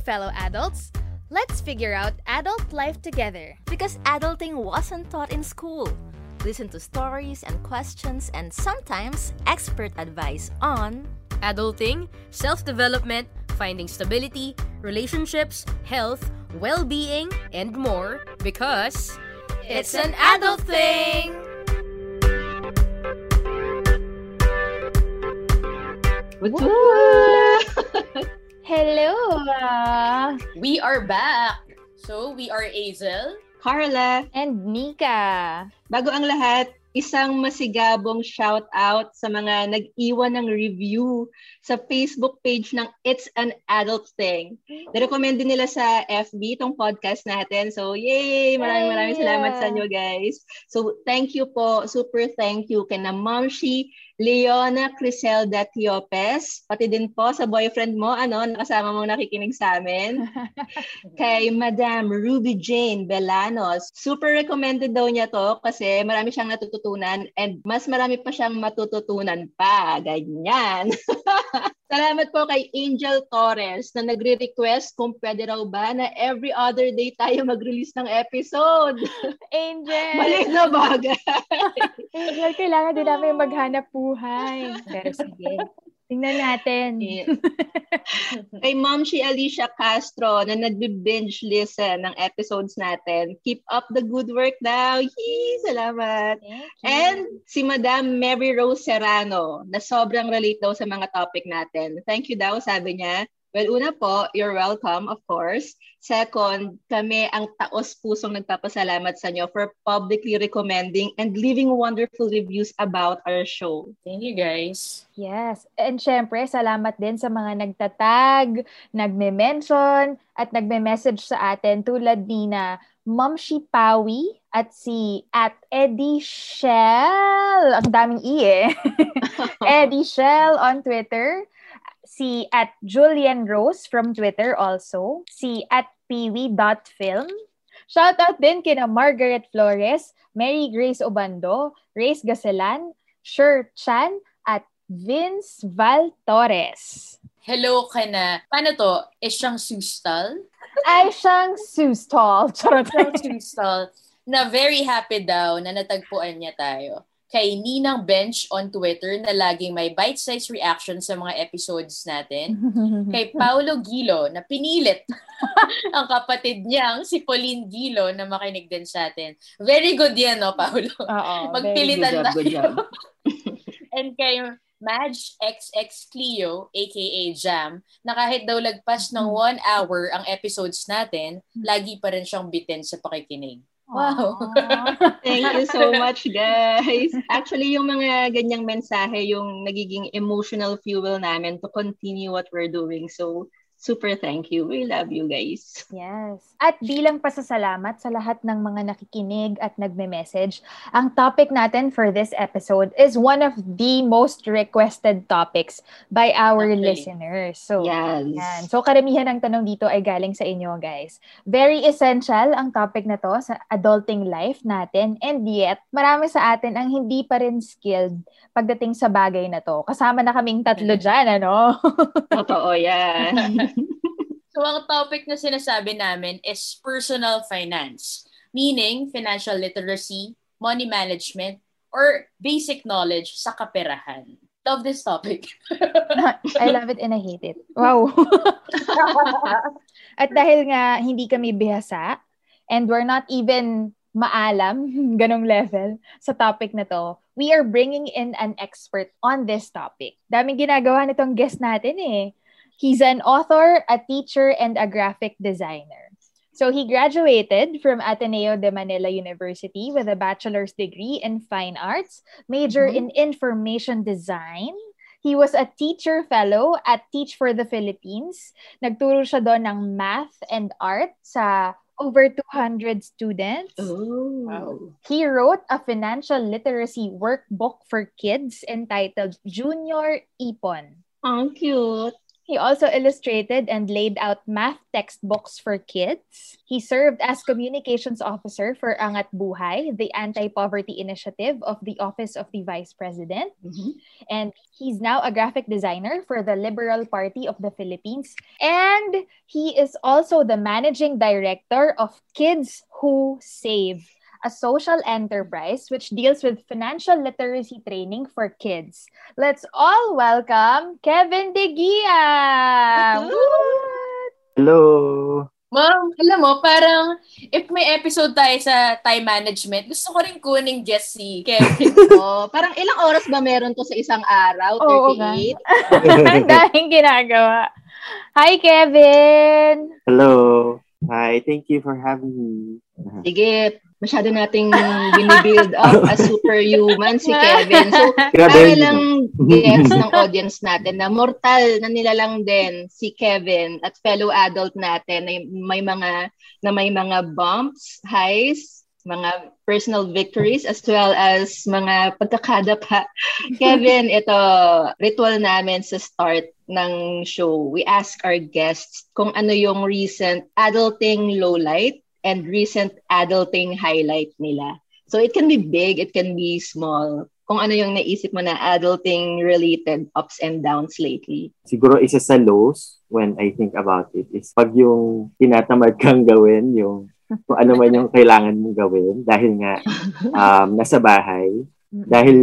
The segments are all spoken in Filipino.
Fellow adults! Let's figure out adult life together. Because adulting wasn't taught in school. Listen to stories and questions and sometimes expert advice on Adulting, self development, finding stability, relationships, health, well being, and more because it's an adult thing! Hello! We are back. So, we are Azel. Carla, And Nika. bago ang lahat, isang masigabong shout out sa mga nag-iwan ng review sa Facebook page ng It's an Adult Thing. Na-recommend din nila sa FB itong podcast natin. So, yay! Maraming maraming Yeah. salamat sa inyo, guys. So, thank you po. Super thank you kay na Momshi Leona Criselda Tiopes. Pati din po sa boyfriend mo, ano, nakasama mong nakikinig sa amin. kay Madam Ruby Jane Belanos. Super recommended daw niya to kasi marami siyang natututunan and mas marami pa siyang matututunan pa. Ganyan. Salamat po kay Angel Torres na nagre-request kung pwede raw ba na every other day tayo mag-release ng episode. Angel! Mali na bagay. Angel, kailangan din namin maghanap buhay. Pero sige. Tingnan natin. Yeah. kay Mom si Alicia Castro na nagbe-binge listen ng episodes natin. Keep up the good work daw. Yee! Salamat. And si Madam Mary Rose Serrano na sobrang relate daw sa mga topic natin. Thank you daw, sabi niya. Well, una po, you're welcome, of course. Second, kami ang taos-pusong nagpapasalamat sa inyo for publicly recommending and leaving wonderful reviews about our show. Thank you, guys. Yes. And syempre, salamat din sa mga nagtatag, nagme-mention, at nagme-message sa atin tulad ni na Momshi Pawi at si at Eddie Shell. Ang daming i eh. Eddie Shell on Twitter. Si at Julian Rose from Twitter also. Si at peewee.film. Shoutout din kina Margaret Flores, Mary Grace Obando, Race Gaselan, Sher Chan, at Vince Val Torres. Hello ka na. Paano to? Is siyang sustal? Ay siyang Sustol. Charot. Siyang sustal na very happy daw na natagpuan niya tayo. Kay Ninang Bench on Twitter na laging may bite-sized reaction sa mga episodes natin. Kay Paulo Gilo na pinilit ang kapatid niyang si Pauline Gilo na makinig din sa atin. Very good yan, no, Paulo? Oo. Magpilitan Good job, good tayo. job. And kay Madge XX Clio, aka Jam, na kahit daw lagpas ng one hour ang episodes natin, lagi pa rin siyang bitin sa pakikinig. Wow. Thank you so much, guys. Actually, yung mga ganyang mensahe, yung nagiging emotional fuel namin to continue what we're doing. So, super thank you. We love you guys. Yes. At bilang pasasalamat sa lahat ng mga nakikinig at nagme-message, ang topic natin for this episode is one of the most requested topics by our Okay. listeners. So, Yes. Yan. So, karamihan ng tanong dito ay galing sa inyo, guys. Very essential ang topic na to sa adulting life natin. And yet, marami sa atin ang hindi pa rin skilled pagdating sa bagay na to. Kasama na kaming tatlo dyan, ano? Totoo yan. So, ang topic na sinasabi namin is personal finance, meaning financial literacy, money management, or basic knowledge sa kaperahan. Love this topic. I love it and I hate it. Wow. At dahil nga hindi kami bihasa and we're not even maalam, ganong level, sa topic na to, we are bringing in an expert on this topic. Daming ginagawa nitong guest natin eh. He's an author, a teacher, and a graphic designer. So he graduated from Ateneo de Manila University with a bachelor's degree in fine arts, major mm-hmm. in information design, He was a teacher fellow at Teach for the Philippines. Nagturo siya doon ng math and art sa over 200 students. Oh. Wow. He wrote a financial literacy workbook for kids entitled Junior Ipon. Ang cute. He also illustrated and laid out math textbooks for kids. He served as communications officer for Angat Buhay, the anti-poverty initiative of the Office of the Vice President. Mhm. And he's now a graphic designer for the Liberal Party of the Philippines. And he is also the managing director of Kids Who Save, a social enterprise which deals with financial literacy training for kids. Let's all welcome Kevin De Gia! Hello! Ma'am, alam mo, parang if may episode tayo sa time management, gusto ko rin kuning guest si Kevin. Oh, parang ilang oras ba meron to sa isang araw? Oo nga. 38? Ang daming ginagawa. Hi, Kevin! Hello! Hi, thank you for having me. Sige, masyado nating binibuild up as superhuman si Kevin. So, para lang gets ng audience natin na mortal na nilalang din si Kevin at fellow adult natin na may mga na may mga bumps, highs, mga personal victories as well as mga pagkakadapa. Kevin, ito ritual namin sa start ng show. We ask our guests kung ano yung recent adulting lowlight and recent adulting highlight nila. So it can be big, it can be small. Kung ano yung naisip mo na adulting related ups and downs lately. Siguro isa sa lows when I think about it is pag yung tinatamad kang gawin, yung kung ano man yung kailangan mong gawin dahil nga um, nasa bahay, dahil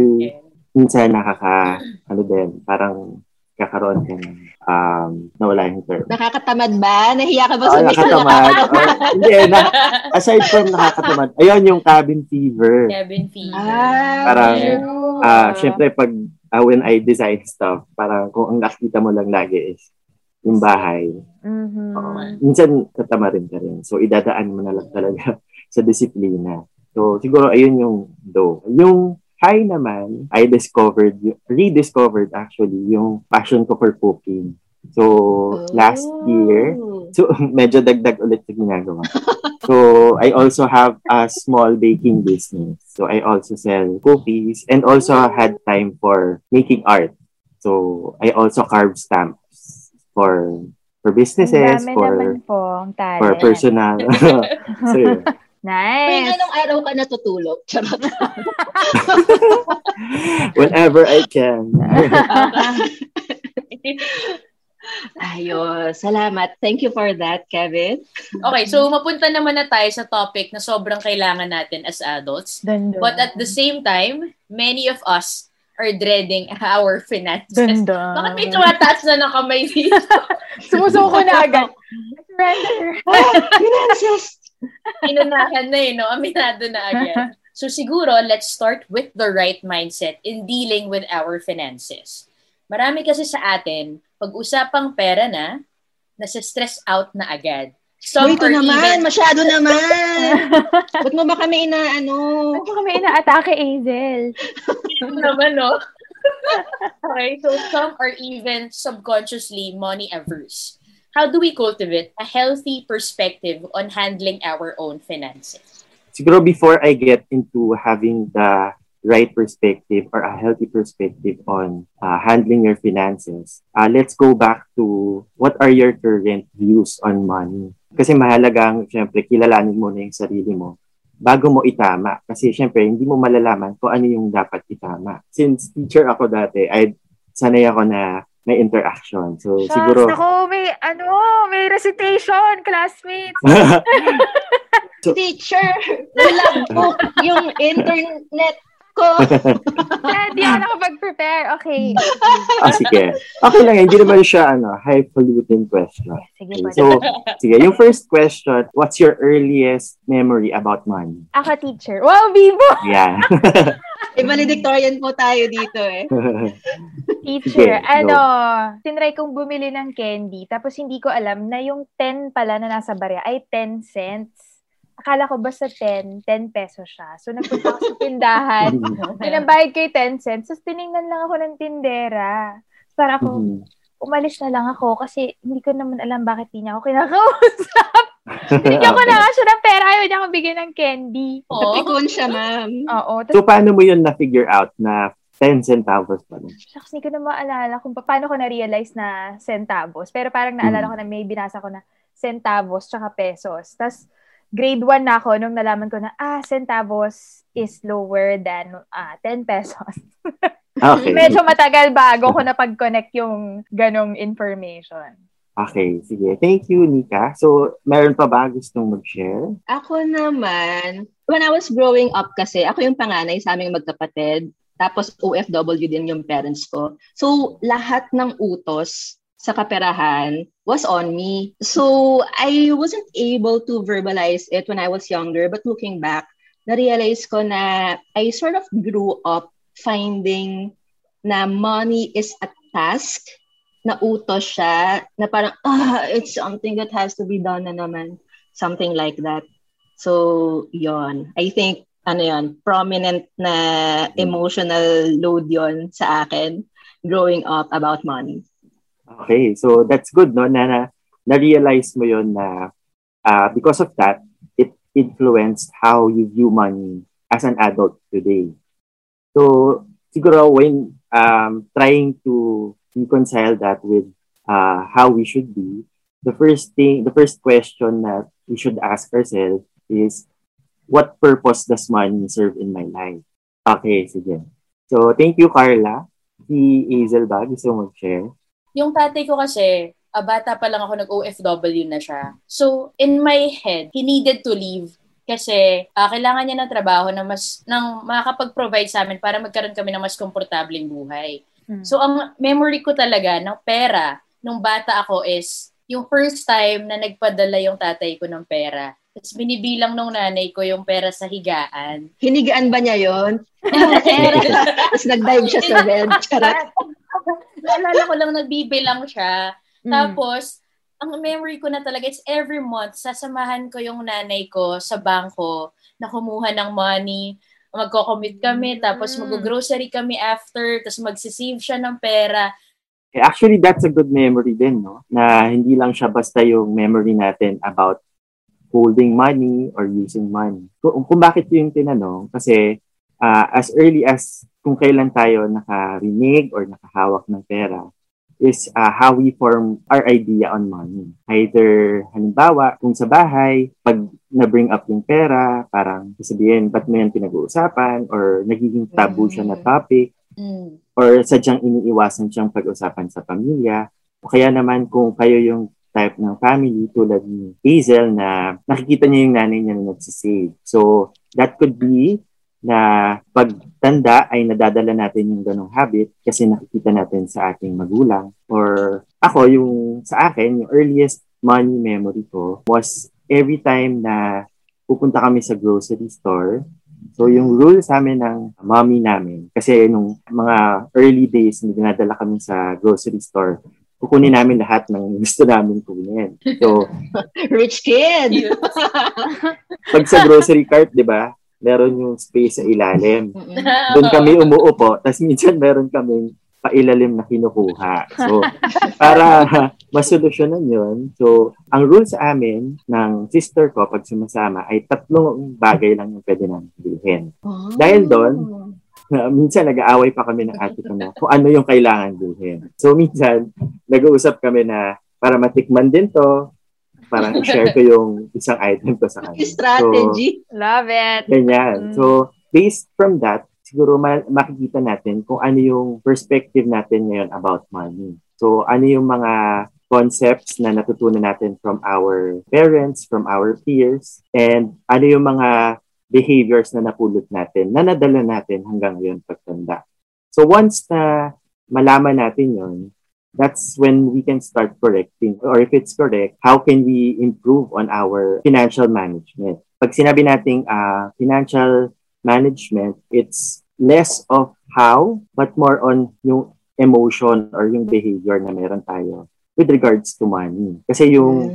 minsan nakaka, ano din, parang kakaroon ka ng um, nawala yung term. Nakakatamad ba? Nahiya ka ba Oh, sabihin na nakatamad. nakakatamad? Or, hindi, na, aside from nakakatamad, ayun yung cabin fever. Kevin Fever. Ah, Parang. Ah, syempre pag ah, when I design stuff, parang kung ang nakikita mo lang lagi is yung bahay. Mhm. Oo. minsan tatama rin ka rin. So idadaan mo na lang talaga sa disiplina. So siguro ayun yung do. Yung high naman, I discovered, rediscovered actually yung passion ko for cooking. So last year, Oh. So, medyo dagdag ulit sa ginagawa. so, I also have a small baking business. So, I also sell cookies and also had time for making art. So, I also carve stamps for for businesses, for for personal. so, yun. Nice! anong araw ka natutulog? Charot. Whenever I can. Ayos. Salamat. Thank you for that, Kevin. okay, so mapunta naman na tayo sa topic na sobrang kailangan natin as adults. Dun, dun. But at the same time, many of us are dreading our finances. Dun, dun. Bakit may tumataas na ng kamay dito? Sumusuko na agad. Surrender. Finances! Inunahan na eh, no? Aminado na agad. So siguro, let's start with the right mindset in dealing with our finances. Marami kasi sa atin, pag usapang pera na, nasa-stress out na agad. Some Wait, naman. even- Masyado naman. Ba't mo ba kami inaano? Ano kami inaatake, Hazel? Ito naman, no? okay, so some are even subconsciously money averse. How do we cultivate a healthy perspective on handling our own finances? siguro before I get into having the right perspective or a healthy perspective on uh, handling your finances, uh, let's go back to what are your current views on money. Kasi mahalagang, syempre, kilalanin mo na yung sarili mo bago mo itama. Kasi syempre, hindi mo malalaman kung ano yung dapat itama. Since teacher ako dati, I sanay ako na may interaction. So, siguro... Ako, may, ano, may recitation, classmates. Teacher, walang book yung internet ko. Hindi ako nakapag-prepare. Okay. ah, sige. Okay lang, hindi naman siya ano, highfalutin question. Sige Okay, so, sige, yung first question, what's your earliest memory about money? Ako teacher. Wow, Bibo! Yeah. Eh, valedictorian po tayo dito eh. Teacher, Sige, ano, tinry kong bumili ng candy, tapos hindi ko alam na yung 10 pala na nasa barya ay 10 cents. Akala ko basta 10, 10 pesos siya. So, nagpunta ako sa tindahan. Pinabayad ko yung 10 cents. Tapos, tinignan lang ako ng tindera. para ako, Mhm. umalis na lang ako kasi hindi ko naman alam bakit di niya ako kinakausap. Binigyan ko na nga siya ng pera, ayaw niya ako bigyan ng candy. Oo. Napikon siya, ma'am. Oo. So, Tapos, paano mo yun na-figure out na 10 centavos pa lang? shucks, hindi ko na maalala kung pa- paano ko na-realize na centavos. Pero parang naalala Mm. ko na may binasa ko na centavos tsaka pesos. Tapos, grade 1 na ako nung nalaman ko na, ah, centavos is lower than ah 10 pesos. Okay. Medyo matagal bago ko napag-connect yung ganong information. Okay, sige. Thank you, Nika. So, meron pa ba gustong mag-share? Ako naman, when I was growing up kasi, ako yung panganay sa aming magkapatid. Tapos OFW din yung parents ko. So, lahat ng utos sa kaperahan was on me. So, I wasn't able to verbalize it when I was younger. But looking back, na-realize ko na I sort of grew up finding na money is a task na utos siya, na parang, ah, it's something that has to be done na naman. Something like that. So, yon I think, ano yon prominent na emotional load yon sa akin growing up about money. Okay, so that's good, no? Na, na na-realize mo yon na uh, because of that, it influenced how you view money as an adult today. So, siguro when um, trying to reconcile that with uh, how we should be, the first thing, the first question that we should ask ourselves is, what purpose does money serve in my life? Okay, sige. So, thank you, Carla. Si Hazel ba? Gusto mo mag-share? Yung tatay ko kasi, ah, bata pa lang ako nag-OFW na siya. So, in my head, he needed to leave kasi ah, kailangan niya ng trabaho na mas nang makakapag-provide sa amin para magkaroon kami ng mas komportableng buhay. Mm. So, ang memory ko talaga ng pera nung bata ako is yung first time na nagpadala yung tatay ko ng pera. Tapos binibilang nung nanay ko yung pera sa higaan. Hinigaan ba niya yon? Tapos nag-dive siya sa bed. Charot. Naalala ko lang nagbibilang siya. Mm. Tapos, ang memory ko na talaga, it's every month, sasamahan ko yung nanay ko sa bangko na kumuha ng money. Magko-commit kami, tapos Mm. mag-grocery kami after, tapos magsisave siya ng pera. Eh, Actually, that's a good memory din, no? Na hindi lang siya basta yung memory natin about holding money or using money. Kung, kung bakit yung tinanong, kasi ah, as early as kung kailan tayo nakarinig or nakahawak ng pera, is ah, how we form our idea on money. Either, halimbawa, kung sa bahay, pag na-bring up yung pera, parang sasabihin, ba't mo yan pinag-uusapan? Or nagiging taboo siya na Mm. topic Mm. or sadyang iniiwasan siyang pag-usapan sa pamilya. O kaya naman kung kayo yung type ng family tulad ni Hazel na nakikita niya yung nanay niya na nagsisave. So, that could be na pagtanda ay nadadala natin yung ganong habit kasi nakikita natin sa ating magulang. Or ako, yung sa akin, yung earliest money memory ko was every time na pupunta kami sa grocery store, So, yung rule sa amin ng mommy namin, kasi nung mga early days na dinadala kami sa grocery store, kukunin namin lahat ng gusto namin kunin. So, Rich kid! pag sa grocery cart, di ba, meron yung space sa ilalim. Doon kami umuupo, tapos minsan meron kaming pailalim na kinukuha. So, para masolusyonan yun, so, ang rule sa amin ng sister ko pag sumasama ay tatlong bagay lang yung pwede namin bilhin. Dahil doon, na minsan nag-aaway pa kami ng ate ko na kung ano yung kailangan bilhin. So minsan, nag-uusap kami na para matikman din to, parang i-share ko yung isang item ko sa kanya. Strategy. Love it. So, ganyan. Mm. So, based from that, siguro ma- makikita natin kung ano yung perspective natin ngayon about money. So, ano yung mga concepts na natutunan natin from our parents, from our peers, and ano yung mga behaviors na napulot natin, na nadala natin hanggang ngayon pagtanda. So once na malaman natin yon, that's when we can start correcting. Or if it's correct, how can we improve on our financial management? Pag sinabi nating uh, financial management, it's less of how, but more on yung emotion or yung behavior na meron tayo with regards to money. Kasi yung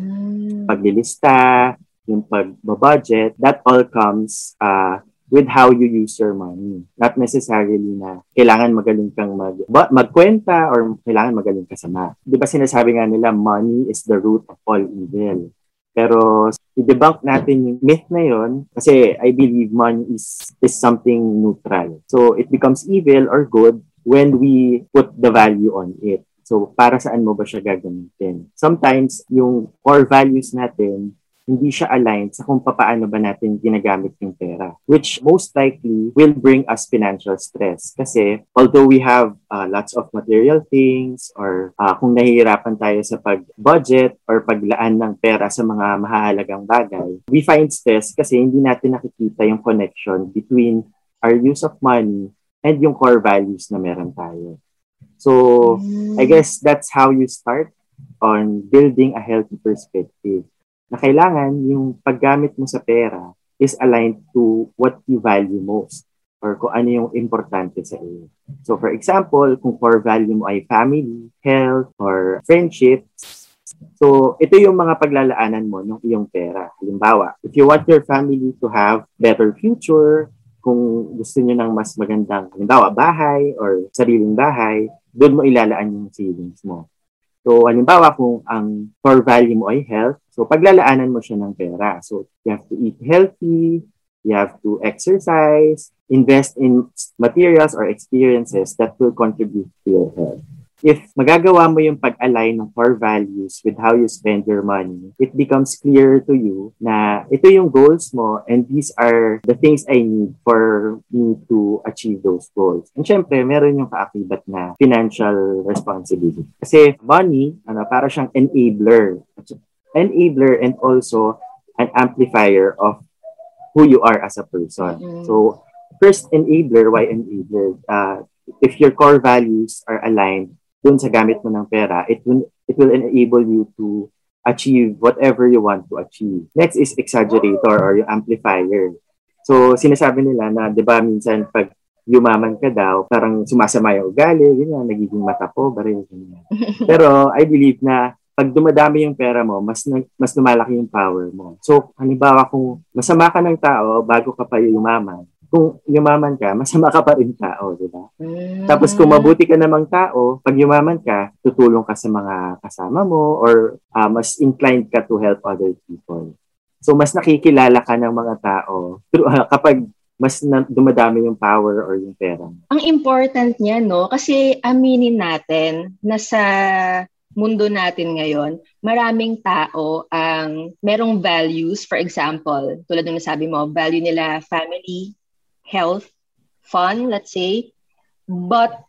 paglilista, yung pag-budget, that all comes uh, with how you use your money. Not necessarily na kailangan magaling kang mag, magkwenta or kailangan magaling ka sa math. Di ba sinasabi nga nila, money is the root of all evil. Pero i-debunk natin yung myth na yon kasi I believe money is, is something neutral. So it becomes evil or good when we put the value on it. So para saan mo ba siya gagamitin? Sometimes yung core values natin hindi siya aligned sa kung paano ba natin ginagamit yung pera, which most likely will bring us financial stress. Kasi although we have uh, lots of material things or uh, kung nahihirapan tayo sa pag-budget or paglaan ng pera sa mga mahalagang bagay, we find stress kasi hindi natin nakikita yung connection between our use of money and yung core values na meron tayo. So. I guess that's how you start on building a healthy perspective na kailangan yung paggamit mo sa pera is aligned to what you value most or kung ano yung importante sa iyo. So for example, kung core value mo ay family, health, or friendships, so ito yung mga paglalaanan mo ng iyong pera. Halimbawa, if you want your family to have better future, kung gusto niyo ng mas magandang, halimbawa, bahay or sariling bahay, doon mo ilalaan yung savings mo. So, halimbawa kung ang core value mo ay health, so paglalaanan mo siya ng pera. So, you have to eat healthy, you have to exercise, invest in materials or experiences that will contribute to your health if magagawa mo yung pag-align ng core values with how you spend your money, it becomes clear to you na ito yung goals mo and these are the things I need for me to achieve those goals. And syempre, meron yung kaakibat na financial responsibility. Kasi money, ano, para siyang enabler. Enabler and also an amplifier of who you are as a person. Mm-hmm. So, first enabler, why enabler? Uh, if your core values are aligned dun sa gamit mo ng pera, it will, it will enable you to achieve whatever you want to achieve. Next is exaggerator or yung amplifier. So, sinasabi nila na, di ba, minsan pag yumaman ka daw, parang sumasama yung ugali, ganyan, nagiging mata po, baril, ganyan. Pero, I believe na pag dumadami yung pera mo, mas mas lumalaki yung power mo. So, halimbawa kung masama ka ng tao bago ka pa yumaman, kung yumaman ka, masama ka pa rin tao, di ba? Mm. Tapos kung mabuti ka namang tao, pag yumaman ka, tutulong ka sa mga kasama mo or uh, mas inclined ka to help other people. So mas nakikilala ka ng mga tao uh, kapag mas na, dumadami yung power or yung pera. Ang important niya, no? Kasi aminin natin na sa mundo natin ngayon, maraming tao ang merong values. For example, tulad ng nasabi mo, value nila family, health, fun, let's say, but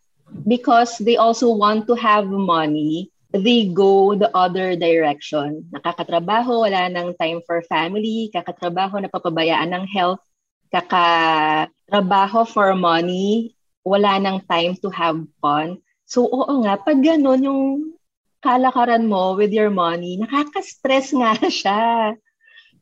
because they also want to have money, they go the other direction. Nakakatrabaho, wala nang time for family, kakatrabaho, napapabayaan ng health, kakatrabaho for money, wala nang time to have fun. So, oo nga, pag ganun yung kalakaran mo with your money, nakaka-stress nga siya.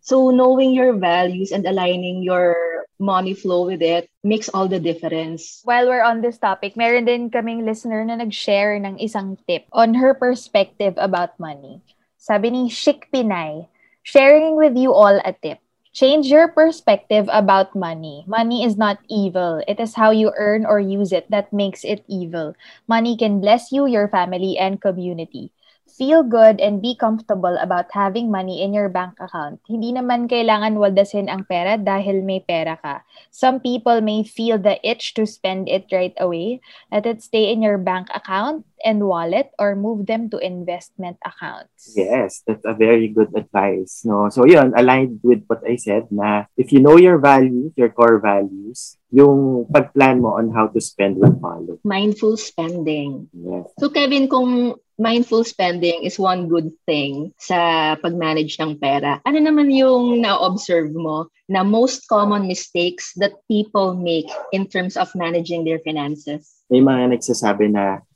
So, knowing your values and aligning your money flow with it makes all the difference. While we're on this topic, meron din kaming listener na nag-share ng isang tip on her perspective about money. Sabi ni Chic Pinay, sharing with you all a tip. Change your perspective about money. Money is not evil. It is how you earn or use it that makes it evil. Money can bless you, your family, and community feel good and be comfortable about having money in your bank account. Hindi naman kailangan waldasin ang pera dahil may pera ka. Some people may feel the itch to spend it right away. Let it stay in your bank account and wallet or move them to investment accounts. Yes, that's a very good advice. No, so yun, aligned with what I said na if you know your values, your core values, yung pagplan mo on how to spend will follow. Mindful spending. Yes. So Kevin, kung mindful spending is one good thing sa pag-manage ng pera. Ano naman yung na-observe mo na most common mistakes that people make in terms of managing their finances? May mga nagsasabi na,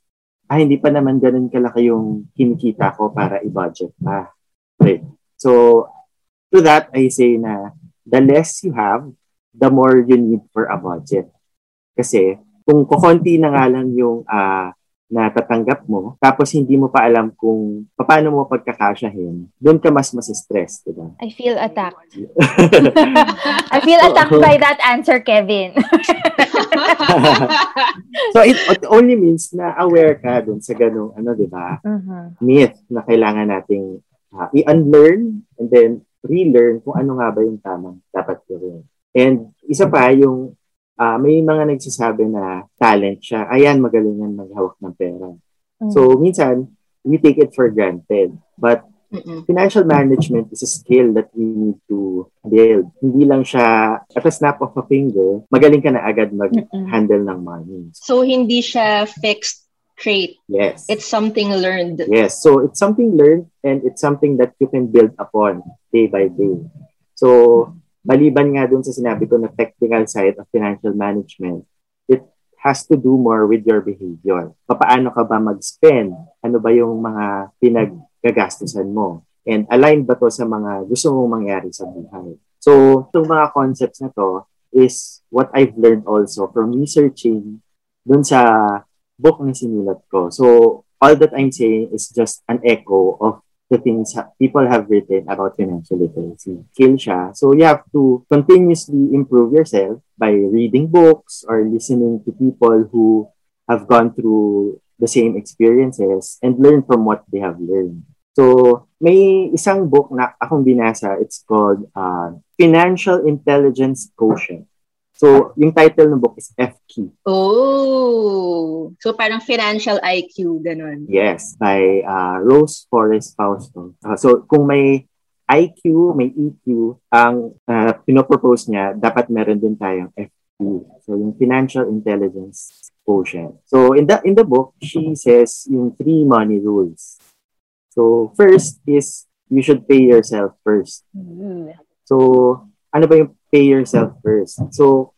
ah, hindi pa naman ganun kalaki yung kinikita ko para i-budget pa. Okay. So, to that, I say na the less you have, the more you need for a budget. Kasi, kung kukonti na nga lang yung uh, na tatanggap mo, tapos hindi mo pa alam kung paano mo pagkakasyahin, doon ka mas mas-stress, di ba? I feel attacked. I feel attacked by that answer, Kevin. so it, it only means na aware ka doon sa ganung ano, di ba? Mhm. Myth na kailangan nating uh, i-unlearn and then relearn kung ano nga ba yung tamang dapat gawin. And isa pa, yung ah, may mga nagsasabi na talent siya. Ayan, magaling yan maghawak ng pera. Mm. So, minsan, we take it for granted. But Mm-mm. financial management is a skill that we need to build. Hindi lang siya, at a snap of a finger, magaling ka na agad mag-handle ng money. So, hindi siya fixed trait. Yes. It's something learned. Yes. So, it's something learned and it's something that you can build upon day by day. So, maliban nga dun sa sinabi ko na technical side of financial management, it has to do more with your behavior. Paano ka ba mag-spend? Ano ba yung mga pinaggagastusan mo? And aligned ba to sa mga gusto mong mangyari sa buhay? So, itong mga concepts na to is what I've learned also from researching dun sa book na sinulat ko. So, all that I'm saying is just an echo of the things ha- people have written about financial literacy. Skill siya. So, you have to continuously improve yourself by reading books or listening to people who have gone through the same experiences and learn from what they have learned. So, may isang book na akong binasa. It's called uh, Financial Intelligence Quotient. So, yung title ng book is FQ. Oh! So, parang financial IQ, ganun. Yes, by uh, Rose Forrest Fausto. Uh, so, kung may IQ, may EQ, ang uh, pinopropose niya, dapat meron din tayong FQ. So, yung Financial Intelligence Quotient. So, in the, in the book, she says yung three money rules. So, first is you should pay yourself first. So, ano ba yung pay yourself first? So,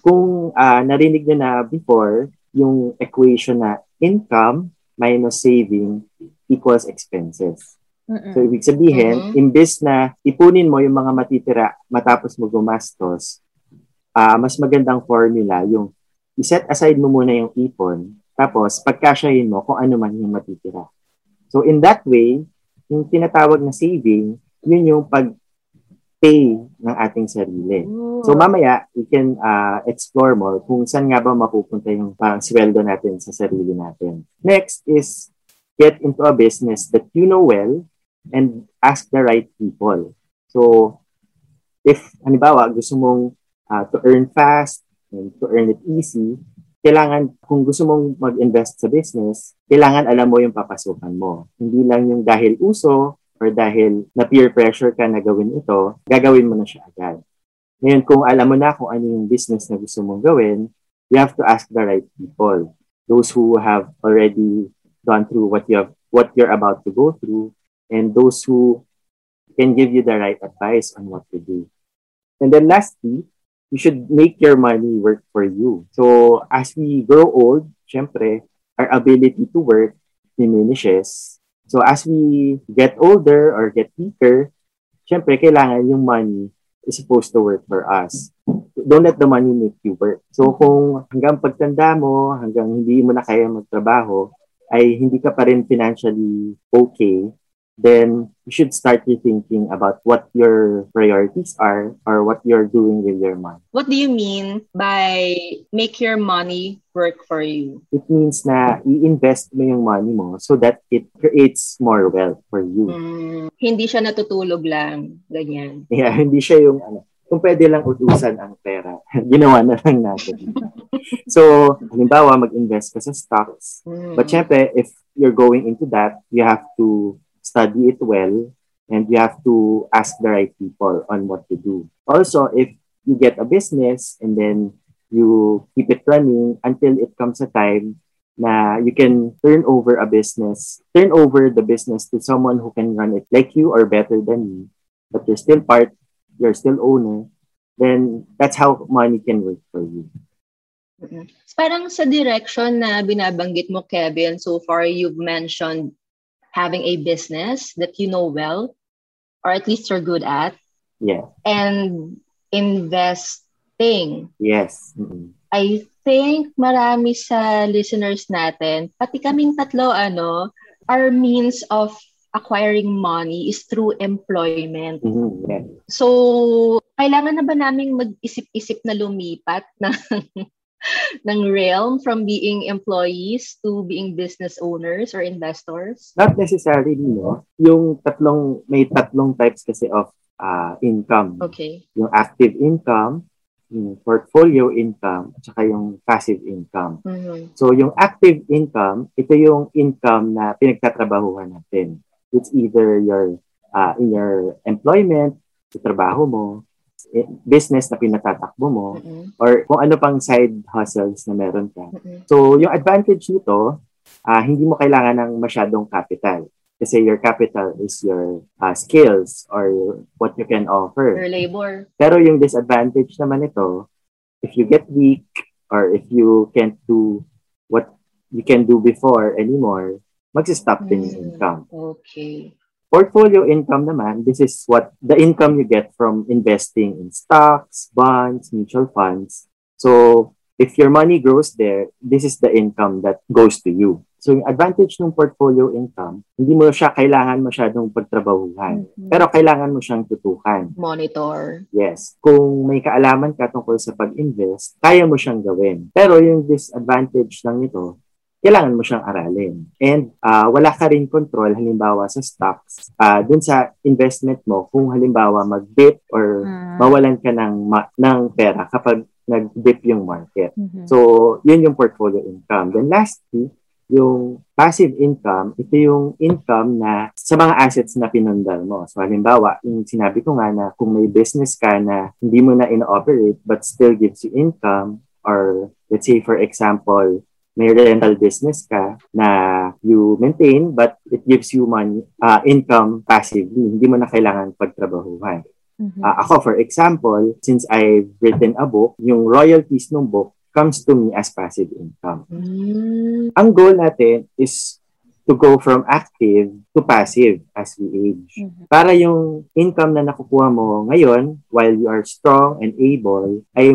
kung ah, narinig niyo na before, yung equation na income minus saving equals expenses. Mm-mm. So, ibig sabihin, Mhm. imbes na ipunin mo yung mga matitira matapos mo gumastos, ah mas magandang formula yung iset aside mo muna yung ipon, tapos pagkasyahin mo kung ano man yung matitira. So, in that way, yung tinatawag na saving, yun yung pag-pay ng ating sarili. So mamaya, we can uh, explore more kung saan nga ba mapupunta yung parang sweldo natin sa sarili natin. Next is get into a business that you know well and ask the right people. So if, halimbawa, gusto mong uh, to earn fast and to earn it easy, kailangan, kung gusto mong mag-invest sa business, kailangan alam mo yung papasukan mo. Hindi lang yung dahil uso or dahil na peer pressure ka na gawin ito, gagawin mo na siya agad. Ngayon, kung alam mo na kung ano yung business na gusto mong gawin, you have to ask the right people. Those who have already gone through what you have, what you're about to go through, and those who can give you the right advice on what to do. And then lastly, you should make your money work for you. So as we grow old, syempre, our ability to work diminishes. So as we get older or get weaker, syempre, kailangan yung money is supposed to work for us. Don't let the money make you work. So kung hanggang pagtanda mo, hanggang hindi mo na kaya magtrabaho, ay hindi ka pa rin financially okay, then you should start rethinking about what your priorities are or what you're doing with your money. What do you mean by make your money work for you? It means na i-invest mo yung money mo so that it creates more wealth for you. Mm, hindi siya natutulog lang, ganyan. Yeah, hindi siya yung ano, kung pwede lang utusan ang pera, ginawa na lang natin. so, halimbawa, mag-invest ka sa stocks. Mm. But syempre, if you're going into that, you have to study it well and you have to ask the right people on what to do. Also, if you get a business and then you keep it running until it comes a time na you can turn over a business, turn over the business to someone who can run it like you or better than you, but you're still part, you're still owner, then that's how money can work for you. Parang sa direction na binabanggit mo, Kevin, so far you've mentioned having a business that you know well, or at least you're good at, Yeah. and investing. Yes. Mm-mm. I think marami sa listeners natin, pati kaming tatlo, ano, our means of acquiring money is through employment. Mhm, yeah. So, kailangan na ba naming mag-isip-isip na lumipat ng, ng realm from being employees to being business owners or investors? Not necessarily, no? Yung tatlong, may tatlong types kasi of uh, income. Okay. Yung active income, yung portfolio income, at saka yung passive income. Mhm. So, yung active income, ito yung income na pinagtatrabahuhan natin. It's either your uh, in your employment, sa trabaho mo, business na pinatatakbo mo, Mhm. or kung ano pang side hustles na meron ka. Mhm. So, yung advantage nito, ah, hindi mo kailangan ng masyadong capital. Kasi your capital is your ah, skills or what you can offer. Your labor. Pero yung disadvantage naman ito, if you get weak or if you can't do what you can do before anymore, magsistop din yung Mm. income. Okay. Portfolio income naman, this is what the income you get from investing in stocks, bonds, mutual funds. So, if your money grows there, this is the income that goes to you. So, yung advantage ng portfolio income, hindi mo siya kailangan masyadong pagtrabahuhan. Mhm. Pero kailangan mo siyang tutukan. Monitor. Yes. Kung may kaalaman ka tungkol sa pag-invest, kaya mo siyang gawin. Pero yung disadvantage lang nito, kailangan mo siyang aralin. And ah, wala ka rin control, halimbawa sa stocks, ah dun sa investment mo, kung halimbawa mag-dip or Ah. mawalan ka ng, ma- ng pera kapag nag-dip yung market. Mhm. So, yun yung portfolio income. Then lastly, yung passive income, ito yung income na sa mga assets na pinundal mo. So halimbawa, yung sinabi ko nga na kung may business ka na hindi mo na in-operate but still gives you income or let's say for example, may rental business ka na you maintain but it gives you money, uh, income passively. Hindi mo na kailangan pagtrabahuhan. Mhm. Ah, ako, for example, since I've written a book, yung royalties ng book comes to me as passive income. Mm. Ang goal natin is to go from active to passive as we age. Mhm. Para yung income na nakukuha mo ngayon, while you are strong and able, ay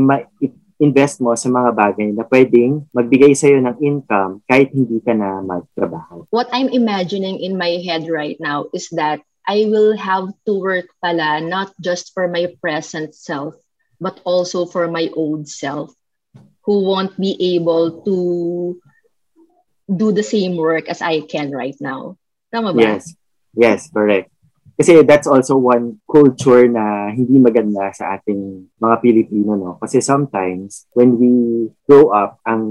ma-invest mo sa mga bagay na pwedeng magbigay sa'yo ng income kahit hindi ka na magtrabaho. What I'm imagining in my head right now is that I will have to work pala not just for my present self, but also for my old self who won't be able to do the same work as I can right now. Tama ba? Yes. Yes, correct. Kasi that's also one culture na hindi maganda sa ating mga Pilipino, no? Kasi sometimes, when we grow up, ang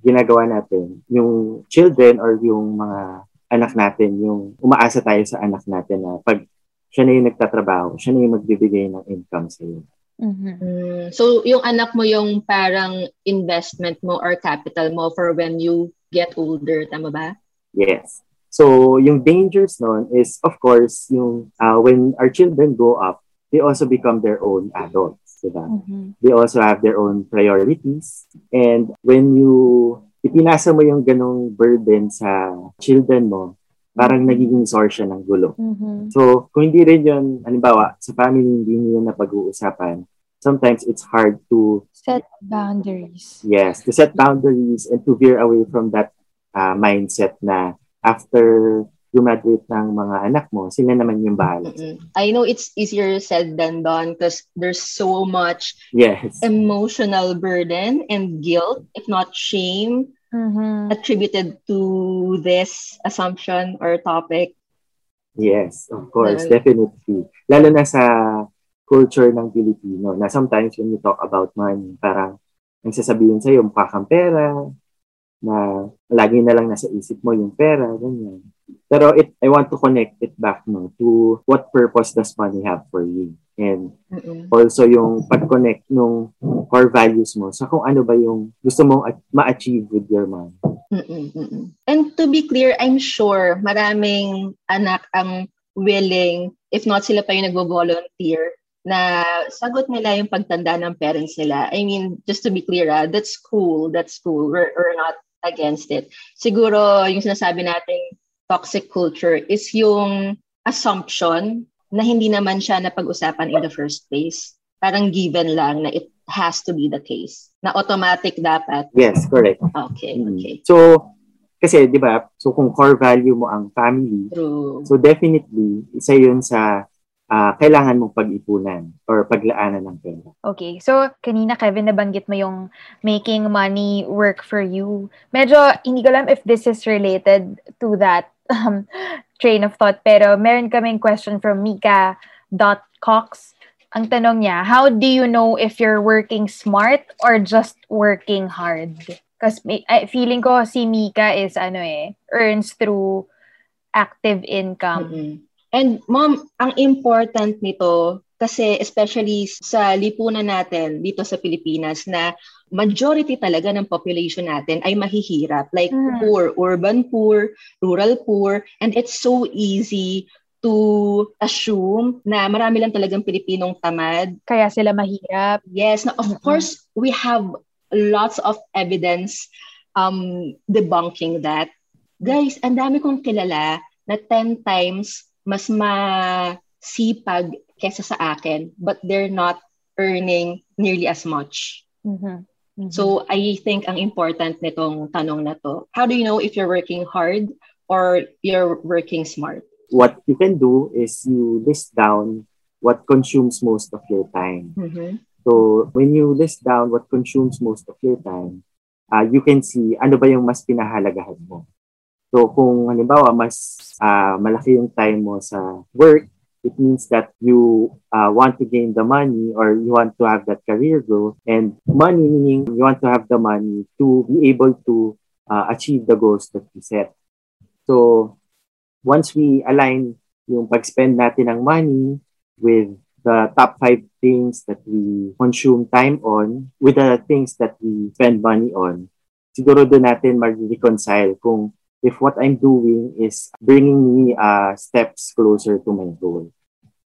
ginagawa natin, yung children or yung mga anak natin, yung umaasa tayo sa anak natin na pag siya na yung nagtatrabaho, siya na yung magbibigay ng income sa'yo. Mhm. Mm, so, yung anak mo yung parang investment mo or capital mo for when you get older. Tama ba? Yes. So, yung dangers nun is, of course, yung uh, when our children grow up, they also become their own adults. Diba? Mhm. they also have their own priorities. And when you ipinasa mo yung ganong burden sa children mo, parang nagiging source siya ng gulo. Mhm. So, kung hindi rin yun, halimbawa, sa family hindi niyo na pag-uusapan, sometimes it's hard to, Set boundaries. yes, to set boundaries and to veer away from that uh, mindset na after graduate ng mga anak mo, sila naman yung bahala. Mm-mm. I know it's easier said than done because there's so much Yes. emotional burden and guilt, if not shame, Mhm. attributed to this assumption or topic. Yes, of course, Lalo- definitely. Lalo na sa culture ng Pilipino na sometimes when you talk about money, parang ang sasabihin sa'yo, mukha kang pera, na lagi na lang nasa isip mo yung pera, ganyan. Pero it, I want to connect it back no, to what purpose does money have for you? And Mm-mm. also yung pag-connect nung core values mo sa kung ano ba yung gusto mong at- ma-achieve with your money. Mm-mm. And to be clear, I'm sure maraming anak ang willing, if not sila pa yung nagvo-volunteer, na sagot nila yung pagtanda ng parents nila. I mean, just to be clear, ah, that's cool, that's cool. We're, we're not against it. Siguro, yung sinasabi nating toxic culture is yung assumption na hindi naman siya napag-usapan in the first place. Parang given lang na it has to be the case. Na automatic dapat. Yes, correct. Okay, Mm. okay. So, kasi, di ba, so kung core value mo ang family, True. so definitely, isa yun sa ah, kailangan mong pag-ipunan or paglaanan ng pera. Okay. So, kanina, Kevin, nabanggit mo yung making money work for you. Medyo, hindi ko alam if this is related to that um, train of thought. Pero, meron kaming question from Mika.cox. Ang tanong niya, how do you know if you're working smart or just working hard? Kasi feeling ko si Mika is ano eh, earns through active income. Mm-mm. And mom, ang important nito kasi especially sa lipunan natin dito sa Pilipinas na majority talaga ng population natin ay mahihirap. Like Mm. poor, urban poor, rural poor, and it's so easy to assume na marami lang talagang Pilipinong tamad. Kaya sila mahirap. Yes, na of Mm-mm. course we have lots of evidence um debunking that. Guys, ang dami kong kilala na 10 times mas masipag kesa sa akin, but they're not earning nearly as much. Mhm. Mhm. So I think ang important nitong tanong na to, how do you know if you're working hard or you're working smart? What you can do is you list down what consumes most of your time. Mhm. So, when you list down what consumes most of your time, uh, you can see ano ba yung mas pinahalagahan mo. So, kung halimbawa mas uh, malaki yung time mo sa work, it means that you uh, want to gain the money or you want to have that career growth. And money meaning you want to have the money to be able to uh, achieve the goals that you set. So, once we align yung pag-spend natin ng money with the top five things that we consume time on with the things that we spend money on, siguro doon natin mag-reconcile kung if what I'm doing is bringing me uh, steps closer to my goal.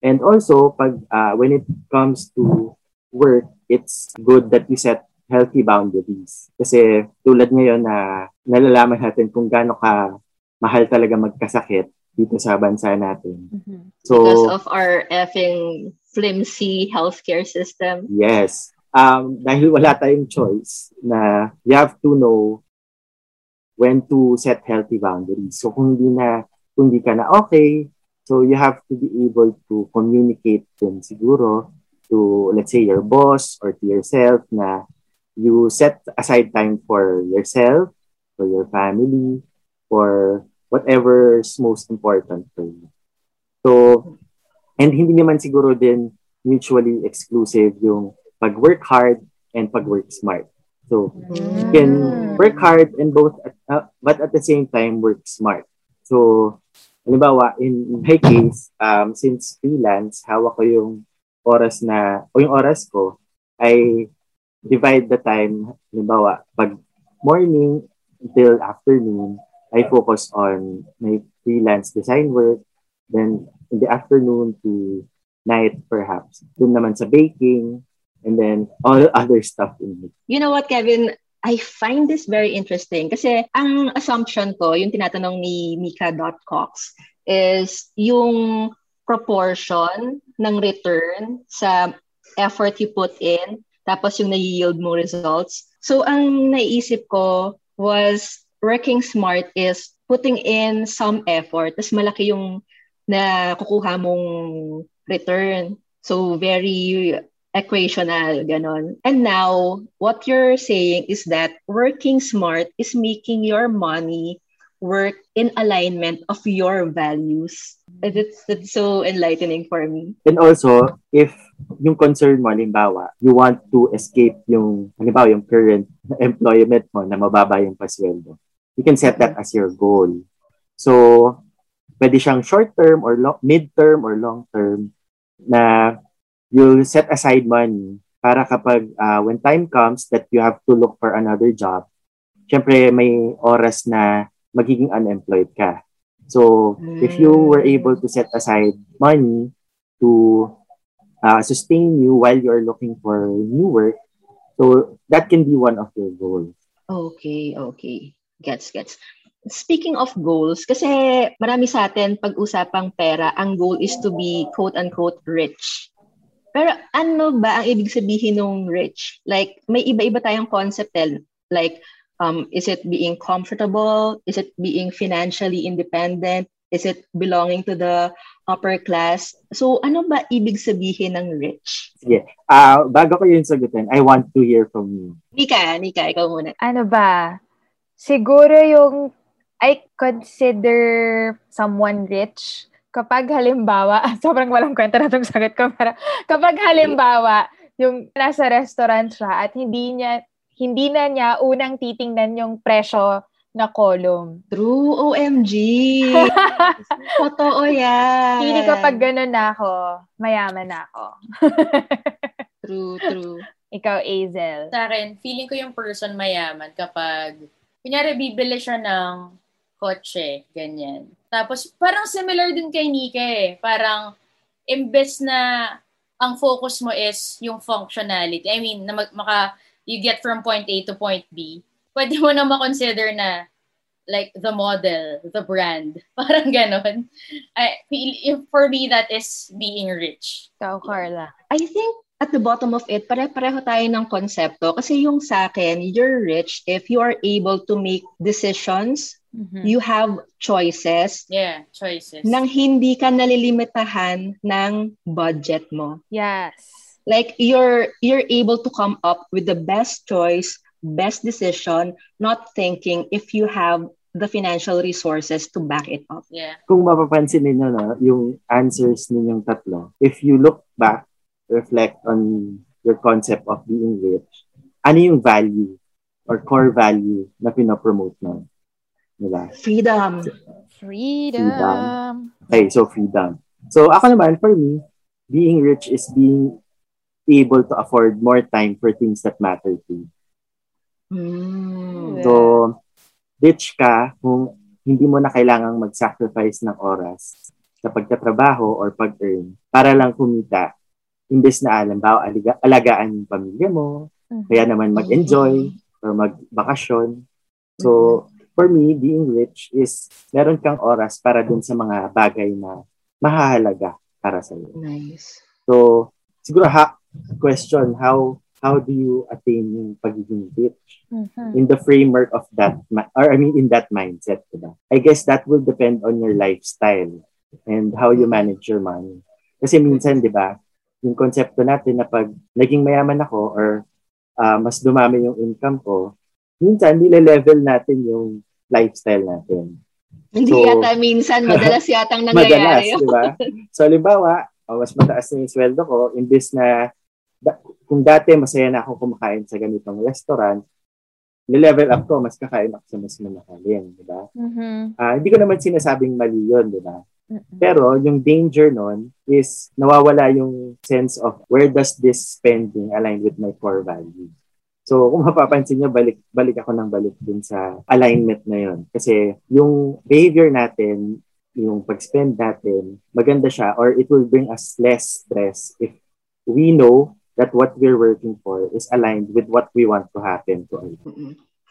And also, pag, uh, when it comes to work, it's good that you set healthy boundaries. Kasi tulad ngayon na nalalaman natin kung gaano ka mahal talaga magkasakit dito sa bansa natin. Mhm. So, Because of our effing flimsy healthcare system. Yes. Um, dahil wala tayong choice na you have to know when to set healthy boundaries. So kung hindi na, kung hindi ka na okay, so you have to be able to communicate din siguro to, let's say, your boss or to yourself na you set aside time for yourself, for your family, for whatever's most important for you. So, and hindi naman siguro din mutually exclusive yung pag-work hard and pag-work smart. So, you can work hard and both, at, uh, but at the same time, work smart. So, halimbawa, in my case, um, since freelance, hawak ko yung oras na, o yung oras ko, I divide the time, halimbawa, pag morning until afternoon, I focus on my freelance design work. Then, in the afternoon to night, perhaps, dun naman sa baking, and then all other stuff in it. You know what, Kevin? I find this very interesting kasi ang assumption ko, yung tinatanong ni Mika.cox, is yung proportion ng return sa effort you put in, tapos yung nai-yield mo results. So, ang naisip ko was working smart is putting in some effort, tapos malaki yung na kukuha mong return. So, very equational, ganon. And now, what you're saying is that working smart is making your money work in alignment of your values. It's, that's so enlightening for me. And also, if yung concern mo, halimbawa, you want to escape yung, halimbawa, yung current employment mo na mababa yung pasweldo, you can set that as your goal. So, pwede siyang short-term or long, mid-term or long-term na you'll set aside money para kapag uh, when time comes that you have to look for another job, syempre may oras na magiging unemployed ka. So, if you were able to set aside money to uh, sustain you while you're looking for new work, so that can be one of your goals. Okay, okay. Gets, gets. Speaking of goals, kasi marami sa atin pag-usapang pera, ang goal is to be quote-unquote rich. Pero ano ba ang ibig sabihin ng rich? Like, may iba-iba tayong concept eh. Like, um, is it being comfortable? Is it being financially independent? Is it belonging to the upper class? So, ano ba ibig sabihin ng rich? Sige. Ah, bago ko yun sagutin, I want to hear from you. Nika, Nika, ikaw muna. Ano ba? Siguro yung I consider someone rich kapag halimbawa, sobrang walang kwenta na itong sagot ko, pero kapag halimbawa, yung nasa restaurant siya at hindi niya hindi na niya unang titingnan yung presyo na column. True, OMG. Totoo yan. Hindi kapag ganun na ako, mayaman na ako. True, true. Ikaw, Azel. Sa akin, feeling ko yung person mayaman kapag, kunyari, bibili siya ng kotse, ganyan. Tapos, parang similar din kay Nika eh. Parang, imbes na ang focus mo is yung functionality. I mean, na mag- maka, you get from point A to point B. Pwede mo na makonsider na like the model, the brand. Parang ganon. I, for me, that is being rich. Ikaw, Carla. I think at the bottom of it, pare-pareho tayo ng konsepto. Kasi yung sa akin, you're rich if you are able to make decisions, Mhm. you have choices, Yeah, choices. nang hindi ka nalilimitahan ng budget mo. Yes. Like you're you're able to come up with the best choice, best decision, not thinking if you have the financial resources to back it up. Yeah. Kung mapapansin ninyo no, yung answers ninyong tatlo, if you look back, reflect on your concept of being rich, ano yung value or core value na pinopromote mo? Diba? Freedom. Freedom. Okay, so freedom. So ako naman, for me, being rich is being able to afford more time for things that matter to you. Mm. So, rich ka kung hindi mo na kailangang mag-sacrifice ng oras sa pagtatrabaho or pag-earn para lang kumita. Imbes na alam ba, aliga, alagaan yung pamilya mo, Mhm. kaya naman mag-enjoy or magbakasyon. So, for me, being rich is meron kang oras para dun sa mga bagay na mahahalaga para sa iyo. Nice. So, siguro ha, question, how how do you attain yung pagiging rich? Mhm. in the framework of that, or I mean, in that mindset, diba? I guess that will depend on your lifestyle and how you manage your money. Kasi minsan, di ba, yung konsepto natin na pag naging mayaman ako or ah, mas dumami yung income ko, minsan, nile-level natin yung lifestyle natin. Hindi So- yata minsan, madalas yatang Madalas, nangyayari. di ba? So, halimbawa, oh, mas mataas na yung sweldo ko, imbis na, da- kung dati masaya na ako kumakain sa ganitong restaurant, nilevel up ko, mas kakain ako sa mas mamahalin, di ba? Mhm. Ah, hindi ko naman sinasabing mali yun, di ba? Pero yung danger nun is nawawala yung sense of where does this spending align with my core value. So, kung mapapansin nyo, balik, balik ako ng balik dun sa alignment na yun. Kasi yung behavior natin, yung pag-spend natin, maganda siya or it will bring us less stress if we know that what we're working for is aligned with what we want to happen to us.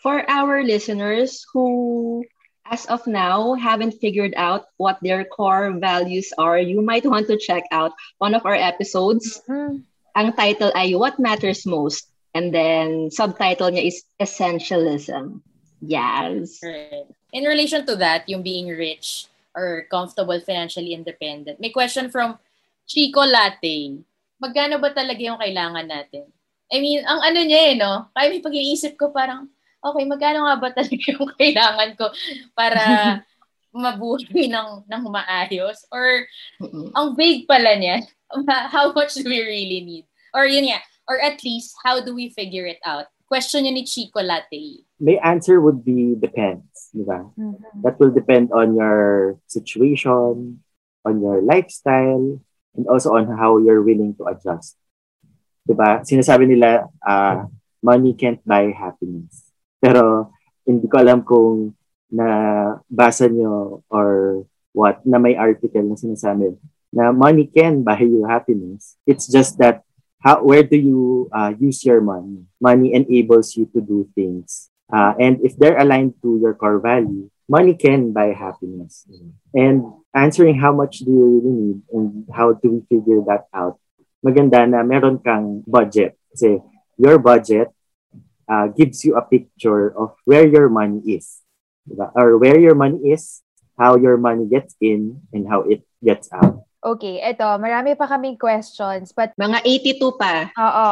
For our listeners who, as of now, haven't figured out what their core values are, you might want to check out one of our episodes. Mhm. Ang title ay What Matters Most? And then subtitle niya is Essentialism. Yes. Right. In relation to that, yung being rich or comfortable, financially independent, may question from Chico Latte. Magkano ba talaga yung kailangan natin? I mean, ang ano niya eh, no? Kaya may pag-iisip ko parang, okay, magkano nga ba talaga yung kailangan ko para mabuhay ng, ng maayos? Or ang vague pala niya. How much do we really need? Or yun nga, or at least, how do we figure it out? Question niya ni Chico Latte. My answer would be depends, di ba? Mhm. That will depend on your situation, on your lifestyle, and also on how you're willing to adjust. Diba? Sinasabi nila, uh, money can't buy happiness. Pero hindi ko alam kung nabasa nyo or what, na may article na sinasabi na money can buy you happiness. It's just that how where do you uh, use your money? Money enables you to do things. Uh, and if they're aligned to your core value, money can buy happiness. And answering how much do you really need and how do we figure that out maganda na meron kang budget. Kasi your budget uh, gives you a picture of where your money is. Diba? Or where your money is, how your money gets in, and how it gets out. Okay, eto, marami pa kaming questions, but Mga 82 pa. Oo.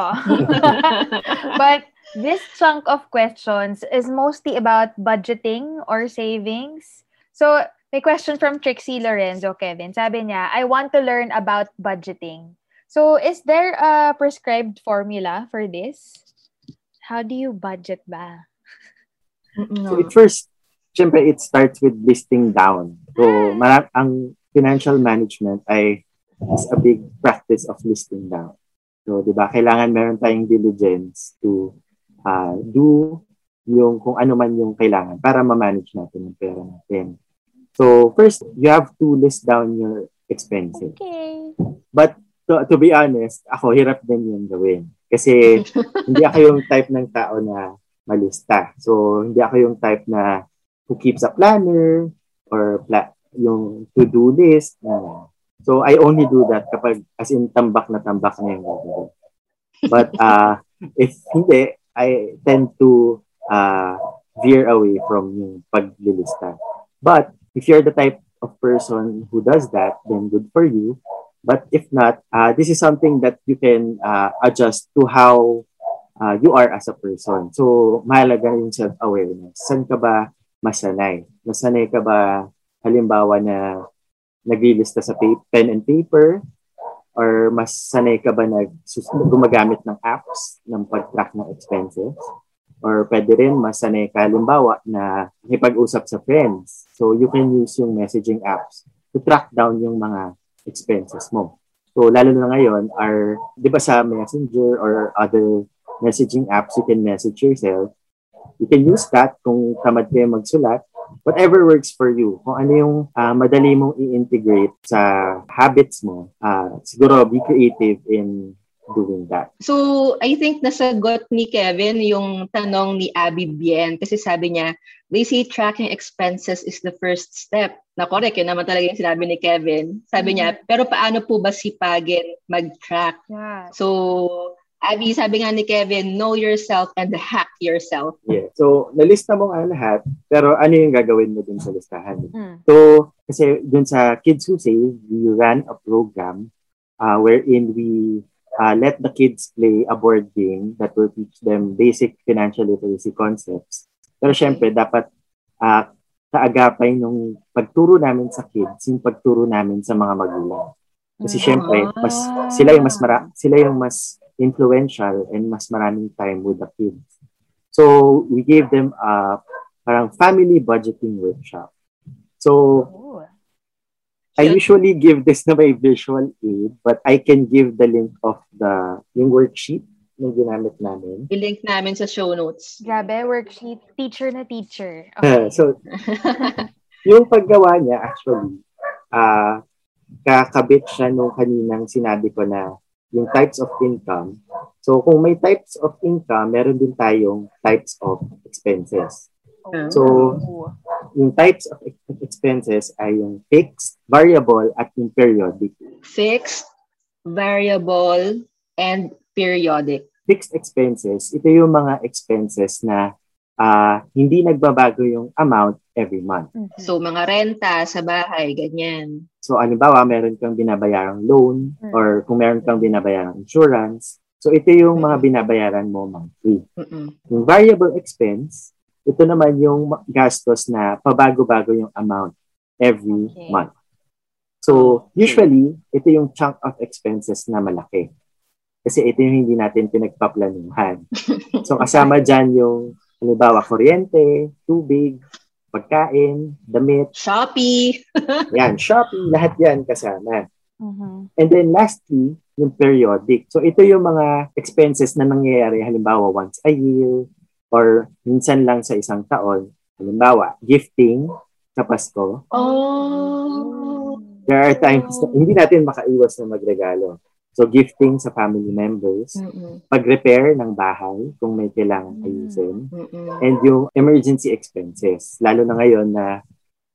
but this chunk of questions is mostly about budgeting or savings. So, may question from Trixie Lorenzo, Kevin. Sabi niya, I want to learn about budgeting. So, is there a prescribed formula for this? How do you budget ba? So it first, syempre, it starts with listing down. So, mara- ang financial management ay is a big practice of listing down. So, di ba, kailangan meron tayong diligence to uh, do yung kung ano man yung kailangan para ma-manage natin yung pera natin. So, first, you have to list down your expenses. Okay. But to, to be honest, ako hirap din yung gawin. Kasi hindi ako yung type ng tao na malista. So, hindi ako yung type na who keeps a planner or pla- yung to-do list. Uh, so, I only do that kapag as in tambak na tambak na yung gagawin. But uh, if hindi, I tend to uh, veer away from yung paglilista. But if you're the type of person who does that, then good for you. But if not, uh, this is something that you can uh, adjust to how uh, you are as a person. So, mahalaga yung self-awareness. Saan ka ba masanay? Masanay ka ba, halimbawa na naglilista sa pa- pen and paper? Or mas sanay ka ba na gumagamit ng apps ng pag-track ng expenses? Or pwede rin masanay ka, halimbawa, na ipag-usap sa friends. So, you can use yung messaging apps to track down yung mga expenses mo. So, lalo na ngayon, are, di ba sa Messenger or other messaging apps, you can message yourself. You can use that kung tamad kayo magsulat. Whatever works for you. Kung ano yung uh, madali mong i-integrate sa habits mo, uh, siguro be creative in doing that. So, I think nasagot ni Kevin yung tanong ni Abby Bien kasi sabi niya, they say tracking expenses is the first step. Na correct, yun naman talaga yung sinabi ni Kevin. Sabi niya, pero paano po ba sipagin mag-track? Yeah. So, Abby, sabi nga ni Kevin, know yourself and hack yourself. Yeah. So, nalista mo nga lahat, pero ano yung gagawin mo dun sa listahan? Mm. So, kasi dun sa Kids Who Save, we ran a program uh, wherein we uh, let the kids play a board game that will teach them basic financial literacy concepts. Pero syempre, dapat uh, kaagapay nung pagturo namin sa kids, yung pagturo namin sa mga magulang. Kasi syempre, mas, sila yung mas mara, sila yung mas influential and mas maraming time with the kids. So, we gave them a parang family budgeting workshop. So, Oh. I usually give this na may visual aid, but I can give the link of the yung worksheet na ginamit namin. I-link namin sa show notes. Grabe, worksheet. Teacher na teacher. Okay. so, yung paggawa niya, actually, ah kakabit siya nung kaninang sinabi ko na yung types of income. So, kung may types of income, meron din tayong types of expenses. So, yung types of ex- expenses ay yung fixed, variable, at yung periodic. Fixed, variable, and periodic. Fixed expenses, ito yung mga expenses na ah, hindi nagbabago yung amount every month. Mhm. So, mga renta sa bahay, ganyan. So, alimbawa, meron kang binabayarang loan Mm. or kung meron kang binabayarang insurance. So, ito yung mga binabayaran mo monthly. Mm-mm. Yung variable expense, ito naman yung gastos na pabago-bago yung amount every Okay. month. So, usually, ito yung chunk of expenses na malaki. Kasi ito yung hindi natin pinagpaplanuhan. So, kasama dyan yung, halimbawa, kuryente, tubig, pagkain, damit, Shopee. yan, shopping, lahat yan kasama. Mhm. And then lastly, yung periodic. So ito yung mga expenses na nangyayari halimbawa once a year or minsan lang sa isang taon. Halimbawa, gifting sa Pasko. Oh. There are times na hindi natin makaiwas na magregalo. So gifting sa family members, Mm-mm. pag-repair ng bahay kung may kailangan ayusin, Mm-mm. and yung emergency expenses. Lalo na ngayon na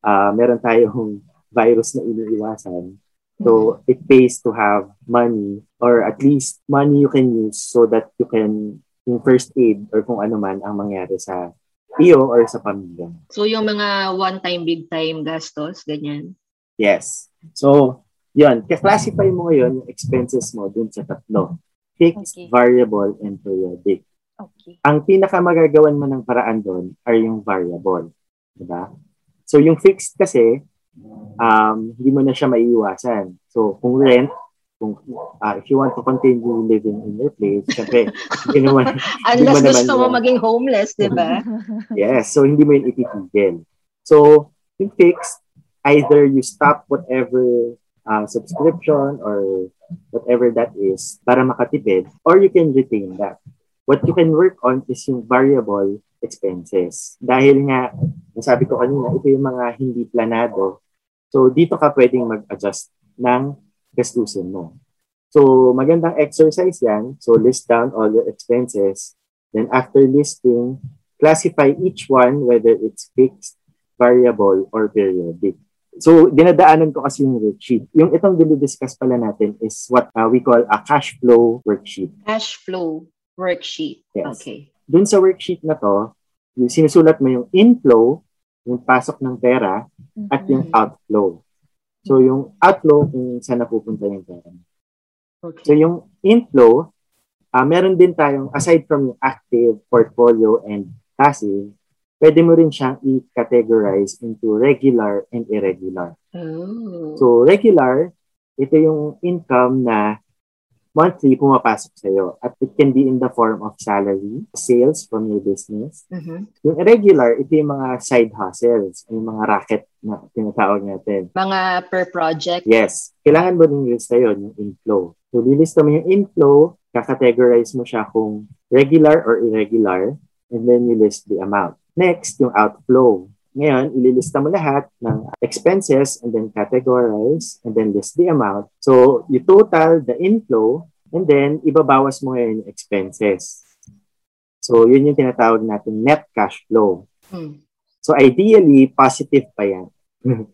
ah, meron tayong virus na iniiwasan. So it pays to have money or at least money you can use so that you can yung first aid or kung ano man ang mangyari sa iyo or sa pamilya. So yung mga one-time, big-time gastos, ganyan? Yes. So, yun. Ka-classify mo ngayon yung expenses mo dun sa tatlo. Fixed, Okay. variable, and periodic. Okay. Ang pinakamagagawan mo ng paraan doon are yung variable. Diba? So, yung fixed kasi, um, hindi mo na siya maiiwasan. So, kung rent, kung ah, if you want to continue living in your place, syempre, hindi naman, Unless mo gusto naman mo maging homeless, di ba? yes, so hindi mo yun ititigil. So, yung fixed, either you stop whatever uh, subscription or whatever that is para makatipid, or you can retain that. What you can work on is yung variable expenses. Dahil nga, nasabi ko kanina, ito yung mga hindi planado. So, dito ka pwedeng mag-adjust ng gastusin mo. So, magandang exercise yan. So, list down all your expenses. Then, after listing, classify each one whether it's fixed, variable, or periodic. So, dinadaanan ko kasi yung worksheet. Yung itong dinidiscuss pala natin is what uh, we call a cash flow worksheet. Cash flow worksheet. Yes. Okay. Dun sa worksheet na to, yung sinusulat mo yung inflow, yung pasok ng pera, at yung outflow. So, yung outflow, kung saan napupunta yung pera. Okay. So, yung inflow, ah meron din tayong, aside from yung active, portfolio, and passive, pwede mo rin siyang i-categorize into regular and irregular. Oh. So, regular, ito yung income na monthly pumapasok sa'yo. At it can be in the form of salary, sales from your business. Mhm. Yung irregular, ito yung mga side hustles, yung mga racket na tinatawag natin. Mga per project. Yes, kailangan mo rin lista yun, yung inflow. So, lilista mo yung inflow, kakategorize mo siya kung regular or irregular, and then you list the amount. Next, yung outflow. Ngayon, ililista mo lahat ng expenses and then categorize and then list the amount. So, you total the inflow and then ibabawas mo ngayon yung expenses. So, yun yung tinatawag natin net cash flow. Hmm. So, ideally, positive pa yan.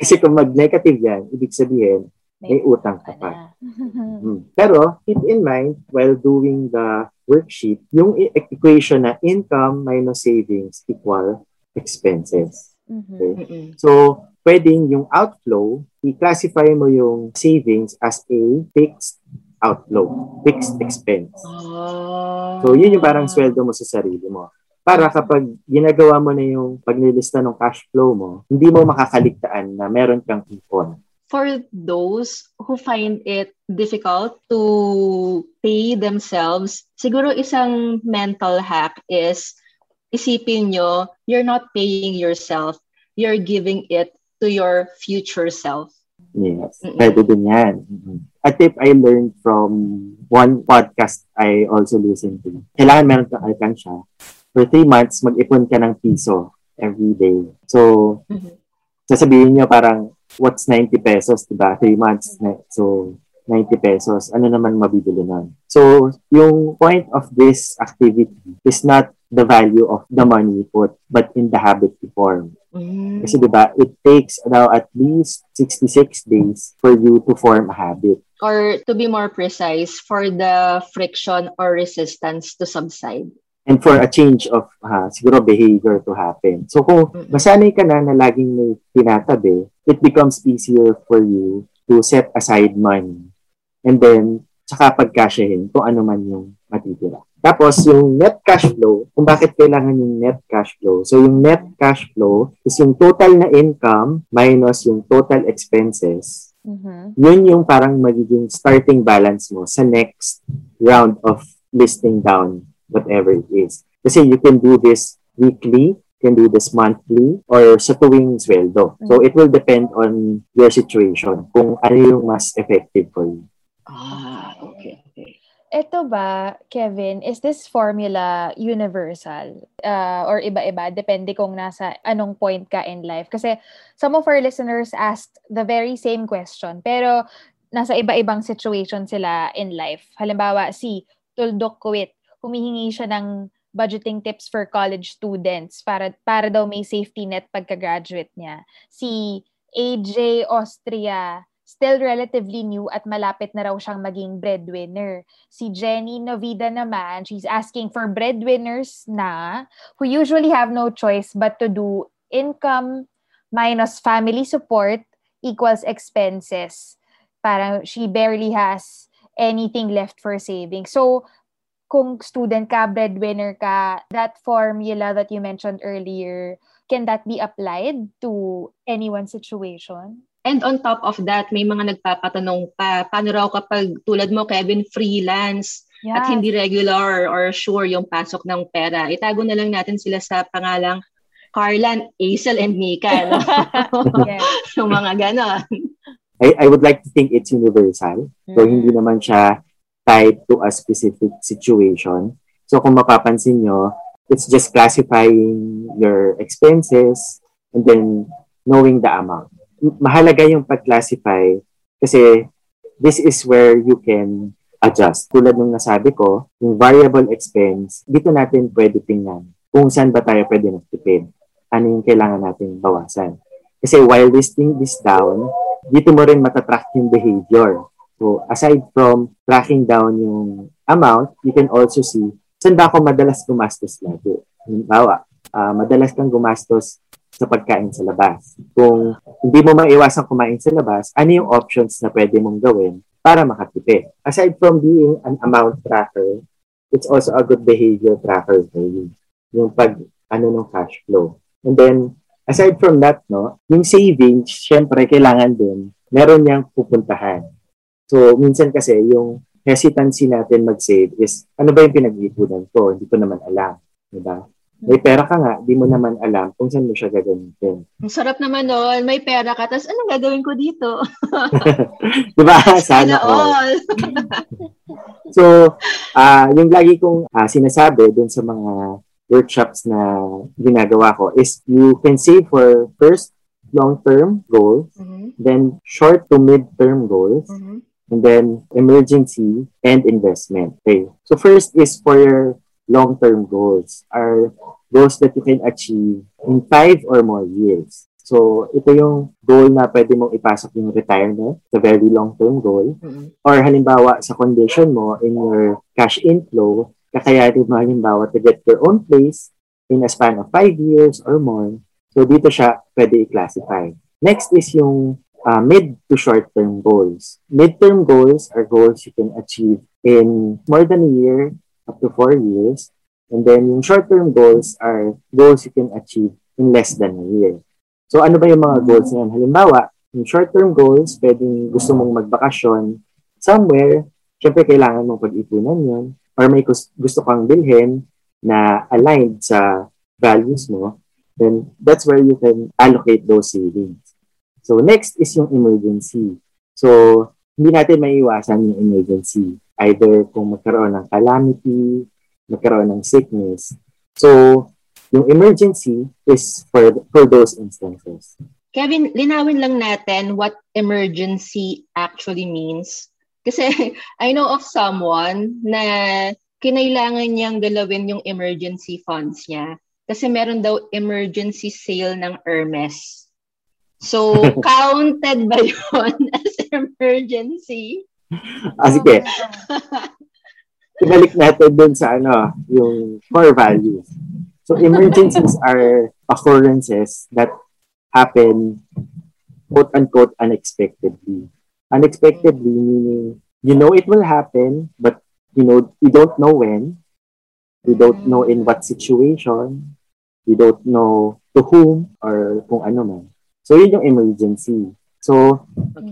Kasi kung mag-negative yan, ibig sabihin, may utang ka pa. Mm. Pero, keep in mind, while doing the worksheet, yung e- equation na income minus savings equal expenses. Mhm. Okay? Mm-mm. So, pwedeng yung outflow, i-classify mo yung savings as a fixed outflow, fixed expense. Oh. So, yun yung parang sweldo mo sa sarili mo. Para kapag ginagawa mo na yung paglilista ng cash flow mo, hindi mo makakaligtaan na meron kang ipon. For those who find it difficult to pay themselves, siguro isang mental hack is isipin nyo, you're not paying yourself, you're giving it to your future self. Yes, Mm-mm. pwede din yan. A tip I learned from one podcast I also listened to. Kailangan meron kang alkansya. For three months, mag-ipon ka ng piso every day. So, Mhm. sasabihin nyo parang, what's 90 pesos, diba? Three months. na- So, 90 pesos. Ano naman mabibili nun? So, yung point of this activity is not the value of the money you put, but in the habit you form. Mm. Kasi 'di ba, it takes now at least 66 days for you to form a habit. Or to be more precise, for the friction or resistance to subside. And for a change of ah, siguro behavior to happen. So kung masanay ka na na laging may tinatabi, it becomes easier for you to set aside money. And then, saka pagkasyahin kung ano man yung matitira. Tapos, yung net cash flow, kung bakit kailangan yung net cash flow. So, yung net cash flow is yung total na income minus yung total expenses Mhm. yun yung parang magiging starting balance mo sa next round of listing down whatever it is. Kasi you can do this weekly, you can do this monthly, or sa tuwing sweldo. So it will depend on your situation kung ano yung mas effective for you. Ah, okay. okay. Ito ba, Kevin, is this formula universal uh, or iba-iba? Depende kung nasa anong point ka in life. Kasi some of our listeners asked the very same question, pero nasa iba-ibang situation sila in life. Halimbawa, si Tuldok Kuwit, humihingi siya ng budgeting tips for college students para para daw may safety net pagka-graduate niya. Si AJ Austria, still relatively new at malapit na raw siyang maging breadwinner. Si Jenny Novida naman, she's asking for breadwinners na who usually have no choice but to do income minus family support equals expenses. Parang she barely has anything left for saving. So, kung student ka, breadwinner ka, that formula that you mentioned earlier, can that be applied to anyone's situation? And on top of that, may mga nagpapatanong pa, paano raw kapag tulad mo, Kevin, freelance yeah. at hindi regular or sure yung pasok ng pera. Itago na lang natin sila sa pangalang Carlan, Aisel, and Mika. No? yes. yung mga ganon. I, I would like to think it's universal. Mm. So, hindi naman siya tied to a specific situation. So, kung mapapansin nyo, it's just classifying your expenses and then knowing the amount mahalaga yung pag-classify kasi this is where you can adjust. Tulad nung nasabi ko, yung variable expense, dito natin pwede tingnan kung saan ba tayo pwede magtipid. Ano yung kailangan natin bawasan. Kasi while listing this down, dito mo rin matatrack yung behavior. So aside from tracking down yung amount, you can also see saan ba ako madalas gumastos lagi. Halimbawa, uh, madalas kang gumastos sa pagkain sa labas. Kung hindi mo maiwasan kumain sa labas, ano yung options na pwede mong gawin para makatipid? Aside from being an amount tracker, it's also a good behavior tracker for you. Yung pag, ano ng cash flow. And then, aside from that, no, yung savings, syempre, kailangan din, meron niyang pupuntahan. So, minsan kasi, yung hesitancy natin mag-save is, ano ba yung pinag-ipunan ko? Hindi ko naman alam. Diba? May pera ka nga, di mo naman alam kung saan mo siya gagamitin. Ang sarap naman noon, may pera ka, tapos anong gagawin ko dito? di ba? Sana all. so, uh, yung lagi kong uh, sinasabi dun sa mga workshops na ginagawa ko is you can save for first long-term goals, mm-hmm. then short to mid-term goals, mm-hmm. And then emergency and investment. Okay. So first is for your long-term goals are goals that you can achieve in five or more years. So, ito yung goal na pwede mong ipasok yung retirement, the very long-term goal. Mm-hmm. Or halimbawa, sa condition mo, in your cash inflow, kakayanin mo halimbawa to get your own place in a span of five years or more. So, dito siya pwede i-classify. Next is yung uh, mid to short-term goals. Mid-term goals are goals you can achieve in more than a year up to four years. And then yung short-term goals are goals you can achieve in less than a year. So ano ba yung mga goals na Halimbawa, yung short-term goals, pwedeng gusto mong magbakasyon somewhere, syempre kailangan mong pag-ipunan yun. Or may gusto kang bilhin na aligned sa values mo, then that's where you can allocate those savings. So next is yung emergency. So hindi natin maiiwasan yung emergency. Either kung magkaroon ng calamity, magkaroon ng sickness. So, yung emergency is for, for those instances. Kevin, linawin lang natin what emergency actually means. Kasi I know of someone na kinailangan niyang galawin yung emergency funds niya kasi meron daw emergency sale ng Hermes. So, counted ba yun as emergency? Ah, sige. Ibalik natin dun sa ano, yung core values. So, emergencies are occurrences that happen quote-unquote unexpectedly. Unexpectedly meaning you know it will happen, but you know you don't know when, you don't know in what situation, you don't know to whom or kung ano man. So, yun yung emergency. So,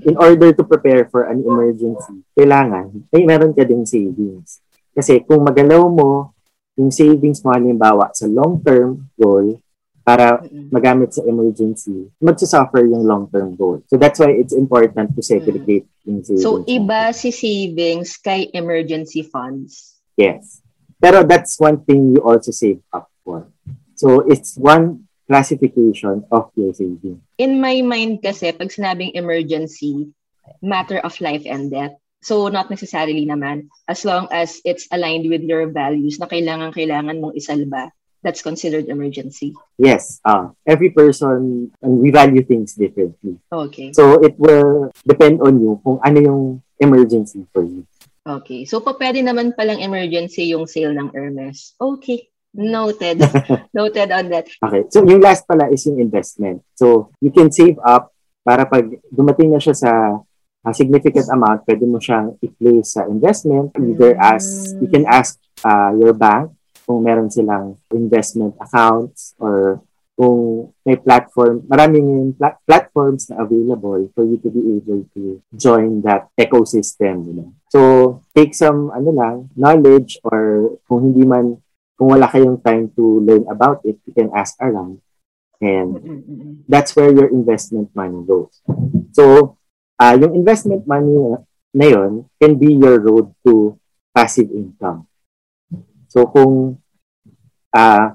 in order to prepare for an emergency, kailangan, may meron ka ding savings. Kasi kung magalaw mo yung savings mo halimbawa sa long-term goal para magamit sa emergency, magsasuffer yung long-term goal. So that's why it's important to segregate yung savings. So iba si savings kay emergency funds? Yes. Pero that's one thing you also save up for. So it's one classification of your savings. In my mind kasi, pag sinabing emergency, matter of life and death. So, not necessarily naman. As long as it's aligned with your values na kailangan-kailangan mong isalba that's considered emergency? Yes. Uh, every person, and we value things differently. Okay. So it will depend on you kung ano yung emergency for you. Okay. So, pa pwede naman palang emergency yung sale ng Hermes. Okay. Noted. Noted on that. Okay. So yung last pala is yung investment. So you can save up para pag dumating na siya sa a significant amount, pwede mo siyang i-place sa investment. Either as, you can ask uh, your bank kung meron silang investment accounts or kung may platform, maraming pla- platforms na available for you to be able to join that ecosystem. You know? So, take some ano lang, knowledge or kung hindi man, kung wala kayong time to learn about it, you can ask around. And that's where your investment money goes. So, uh, yung investment money na yun can be your road to passive income. So kung uh,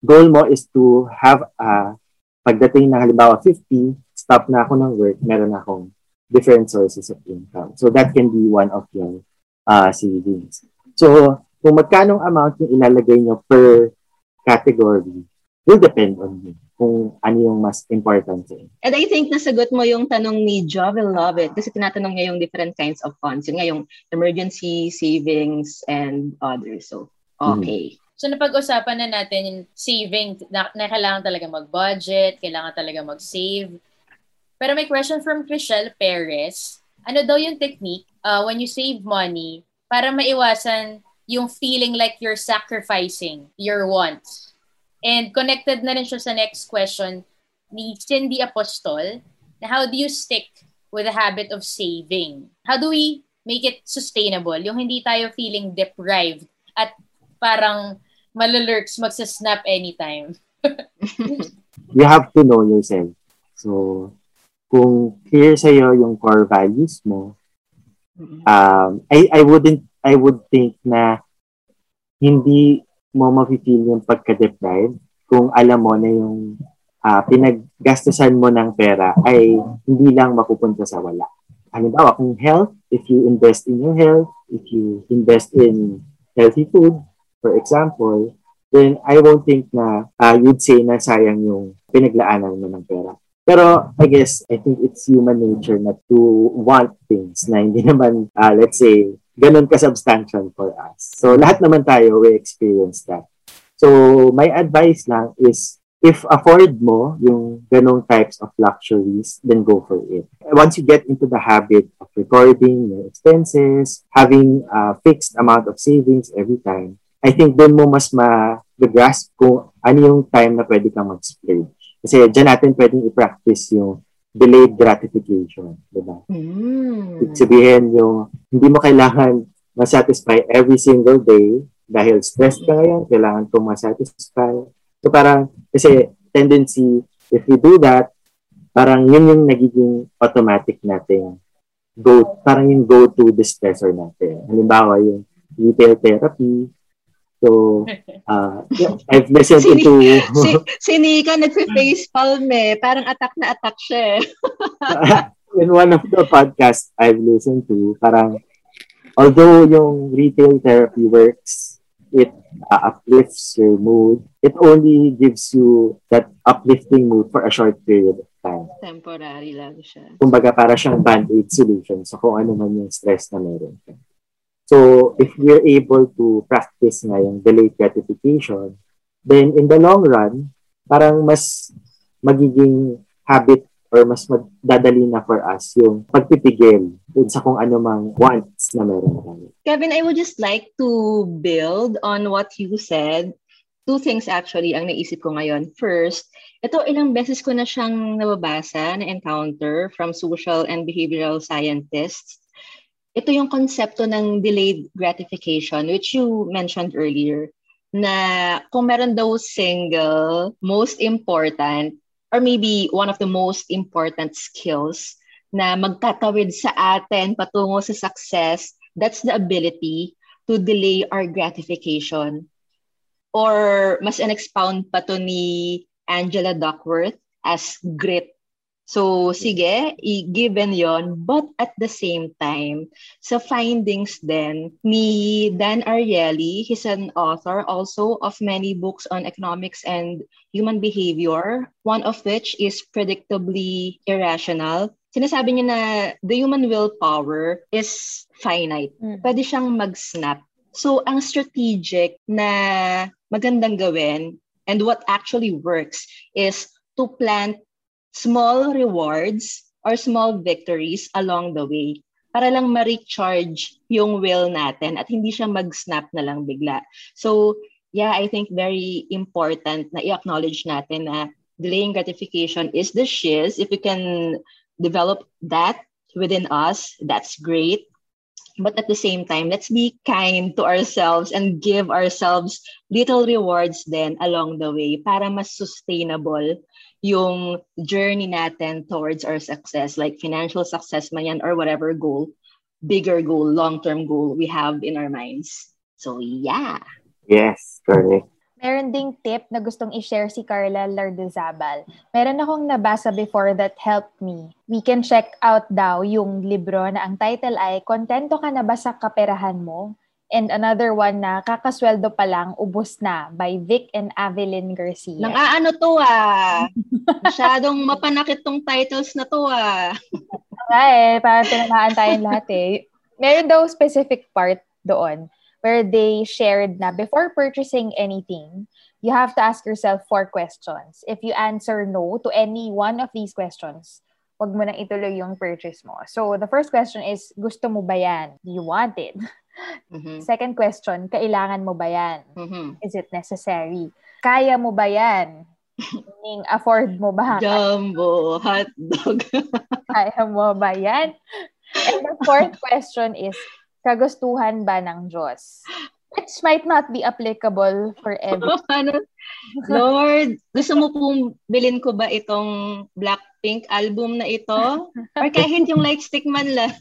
goal mo is to have uh, pagdating na halimbawa 50, stop na ako ng work, meron akong different sources of income. So that can be one of your uh, savings. So kung magkanong amount yung ilalagay nyo per category will depend on you kung ano yung mas important sa inyo. And I think nasagot mo yung tanong ni Jovel Love It kasi tinatanong niya yung different kinds of funds. Yung nga yung emergency, savings, and others. So, okay. Mm-hmm. So napag-usapan na natin yung saving, na, na kailangan talaga mag-budget, kailangan talaga mag-save. Pero may question from Chriselle Perez. Ano daw yung technique uh, when you save money para maiwasan yung feeling like you're sacrificing your wants? And connected na rin siya sa next question ni Cindy Apostol na how do you stick with the habit of saving? How do we make it sustainable? Yung hindi tayo feeling deprived at parang malalurks, magsasnap anytime. you have to know yourself. So, kung clear sa'yo yung core values mo, um, I, I wouldn't, I would think na hindi mo mafe-feel yung pagka-deprived kung alam mo na yung uh, pinaggastusan mo ng pera ay hindi lang mapupunta sa wala. Halimbawa, kung health, if you invest in your health, if you invest in healthy food, for example, then I won't think na uh, you'd say na sayang yung pinaglaanan mo ng pera. Pero I guess, I think it's human nature na to want things na hindi naman, uh, let's say, ganun ka-substantial for us. So, lahat naman tayo, we experience that. So, my advice lang is, if afford mo yung ganong types of luxuries, then go for it. Once you get into the habit of recording your expenses, having a fixed amount of savings every time, I think doon mo mas ma-grasp kung ano yung time na pwede kang mag-splurge. Kasi dyan natin pwedeng i-practice yung delayed gratification, di ba? Mm. Sabihin yung hindi mo kailangan masatisfy every single day dahil stressed ka ngayon, kailangan kong masatisfy. So parang, kasi tendency, if we do that, parang yun yung nagiging automatic natin go, parang yung go-to distressor natin. Halimbawa, yung retail therapy, So, uh, I've listened si, to... si, si Nika nagpe-face palm eh. Parang attack na attack siya eh. in one of the podcasts I've listened to, parang, although yung retail therapy works, it uh, uplifts your mood. It only gives you that uplifting mood for a short period of time. Temporary lang siya. Kumbaga, para siyang band-aid solution so kung ano man yung stress na meron ka. So, if we're able to practice nga yung delayed gratification, then in the long run, parang mas magiging habit or mas dadali na for us yung pagpipigil dun sa kung ano mang wants na meron tayo. Kevin, I would just like to build on what you said. Two things actually ang naisip ko ngayon. First, ito ilang beses ko na siyang nababasa, na-encounter from social and behavioral scientists ito yung konsepto ng delayed gratification which you mentioned earlier na kung meron daw single, most important, or maybe one of the most important skills na magtatawid sa atin patungo sa success, that's the ability to delay our gratification. Or mas in-expound pa to ni Angela Duckworth as grit. So, sige, i-given yon But at the same time, sa findings then ni Dan Ariely, he's an author also of many books on economics and human behavior, one of which is Predictably Irrational. Sinasabi niya na the human willpower is finite. Mm. Pwede siyang mag-snap. So, ang strategic na magandang gawin and what actually works is to plant small rewards or small victories along the way para lang ma-recharge yung will natin at hindi siya mag-snap na lang bigla. So, yeah, I think very important na i-acknowledge natin na delaying gratification is the shiz. If we can develop that within us, that's great. But at the same time, let's be kind to ourselves and give ourselves little rewards then along the way para mas sustainable yung journey natin towards our success, like financial success man yan or whatever goal, bigger goal, long-term goal we have in our minds. So, yeah. Yes, correct. Meron ding tip na gustong i-share si Carla Lardezabal. Meron akong nabasa before that helped me. We can check out daw yung libro na ang title ay Kontento ka na ba sa kaperahan mo? And another one na Kakasweldo pa lang, ubos na by Vic and Avelyn Garcia. Nang aano to ah. Masyadong mapanakit tong titles na to ah. Kaya eh, parang tinamaan tayong lahat eh. Meron daw specific part doon where they shared na before purchasing anything, you have to ask yourself four questions. If you answer no to any one of these questions, wag mo nang ituloy yung purchase mo. So, the first question is, gusto mo ba yan? Do you want it? Mhm. Second question, kailangan mo ba yan? Mhm. Is it necessary? Kaya mo ba yan? Meaning, afford mo ba? Jumbo hotdog. Kaya mo ba yan? And the fourth question is, kagustuhan ba ng Diyos? Which might not be applicable for everyone. ano? Lord, gusto mo pong bilin ko ba itong Blackpink album na ito? Or kahit yung light stick man lang?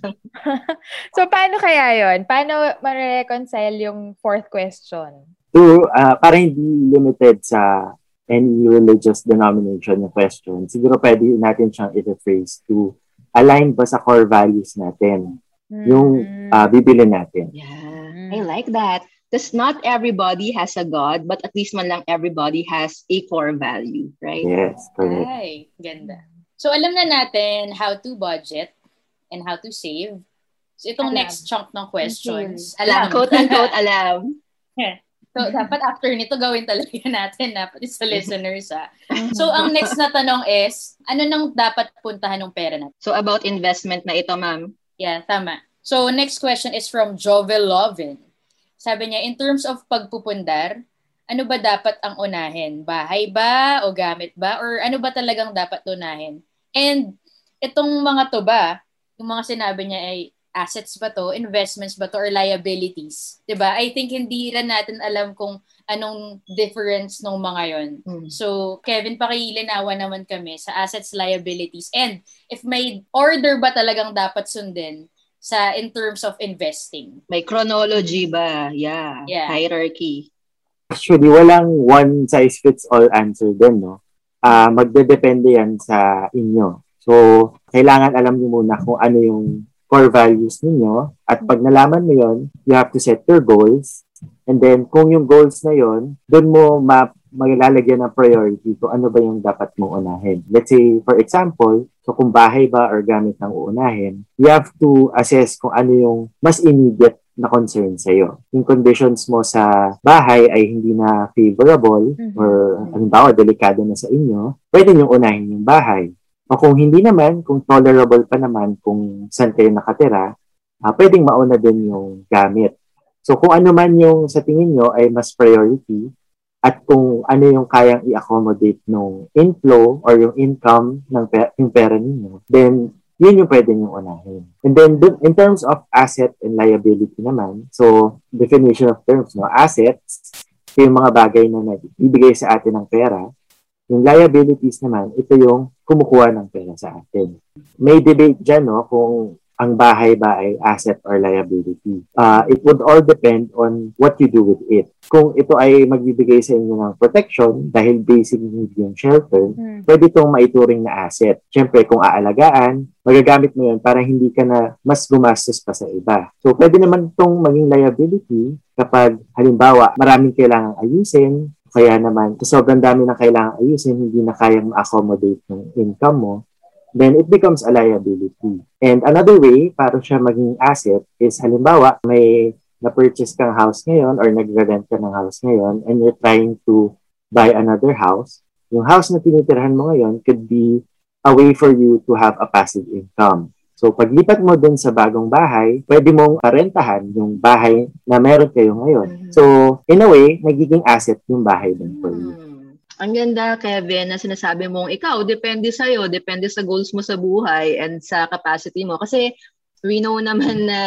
so, paano kaya yon? Paano ma-reconcile yung fourth question? To, uh, para hindi limited sa any religious denomination na question, siguro pwede natin siyang i-rephrase to align ba sa core values natin yung Hmm. uh, bibili natin. Yeah, I like that. Because not everybody has a God, but at least man lang everybody has a core value, right? Yes, correct. Ay, ganda. So, alam na natin how to budget and how to save. So, itong Alam. next chunk ng questions, Alam. alam. Quote unquote, alam. so, dapat after nito gawin talaga natin na pati sa listeners. Ha? So, ang next na tanong is, ano nang dapat puntahan ng pera natin? So about investment na ito, ma'am. Yeah, tama. So, next question is from Jovel Lovin. Sabi niya, in terms of pagpupundar, ano ba dapat ang unahin? Bahay ba o gamit ba? Or ano ba talagang dapat unahin? And itong mga to ba, yung mga sinabi niya ay assets ba to, investments ba to, or liabilities? ba? I think hindi rin natin alam kung anong difference ng mga yon. Mm. So, Kevin, pakilinawan naman kami sa assets, liabilities, and if may order ba talagang dapat sundin sa in terms of investing. May chronology ba? Yeah. Yeah. Hierarchy. Actually, walang one size fits all answer din, no? Ah, magdedepende yan sa inyo. So, kailangan alam niyo muna kung ano yung core values ninyo at pag nalaman mo yon, you have to set your goals and then kung yung goals na yon, doon mo ma maglalagyan ng priority kung ano ba yung dapat mong unahin. Let's say, for example, so kung bahay ba or gamit ang uunahin, you have to assess kung ano yung mas immediate na concern sa iyo. Yung conditions mo sa bahay ay hindi na favorable Mhm. or halimbawa delikado na sa inyo, pwede nyo unahin yung bahay. O kung hindi naman, kung tolerable pa naman kung saan kayo nakatira, ah, pwedeng mauna din yung gamit. So kung ano man yung sa tingin nyo ay mas priority at kung ano yung kayang i-accommodate ng inflow or yung income ng pe- yung pera ninyo, then yun yung pwede nyo unahin. And then in terms of asset and liability naman, so definition of terms, no, assets, ito yung mga bagay na ibigay sa atin ng pera. Yung liabilities naman, ito yung kumukuha ng pera sa atin. May debate dyan, no, kung ang bahay ba ay asset or liability. Uh, it would all depend on what you do with it. Kung ito ay magbibigay sa inyo ng protection dahil basic need yung shelter, hmm. pwede itong maituring na asset. Siyempre, kung aalagaan, magagamit mo yun para hindi ka na mas gumastos pa sa iba. So, pwede naman itong maging liability kapag halimbawa maraming kailangang ayusin, kaya naman sobrang dami na kailangang ayusin, hindi na kayang ma-accommodate ng income mo, then it becomes a liability. And another way para siya maging asset is halimbawa may na-purchase kang house ngayon or nagre-rent ka ng house ngayon and you're trying to buy another house, yung house na tinitirhan mo ngayon could be a way for you to have a passive income. So paglipat mo dun sa bagong bahay, pwede mong rentahan yung bahay na meron kayo ngayon. Mm-hmm. So in a way, nagiging asset yung bahay dun for you. Ang ganda, Kevin, na sinasabi mong ikaw, depende sa'yo, depende sa goals mo sa buhay and sa capacity mo. Kasi we know naman na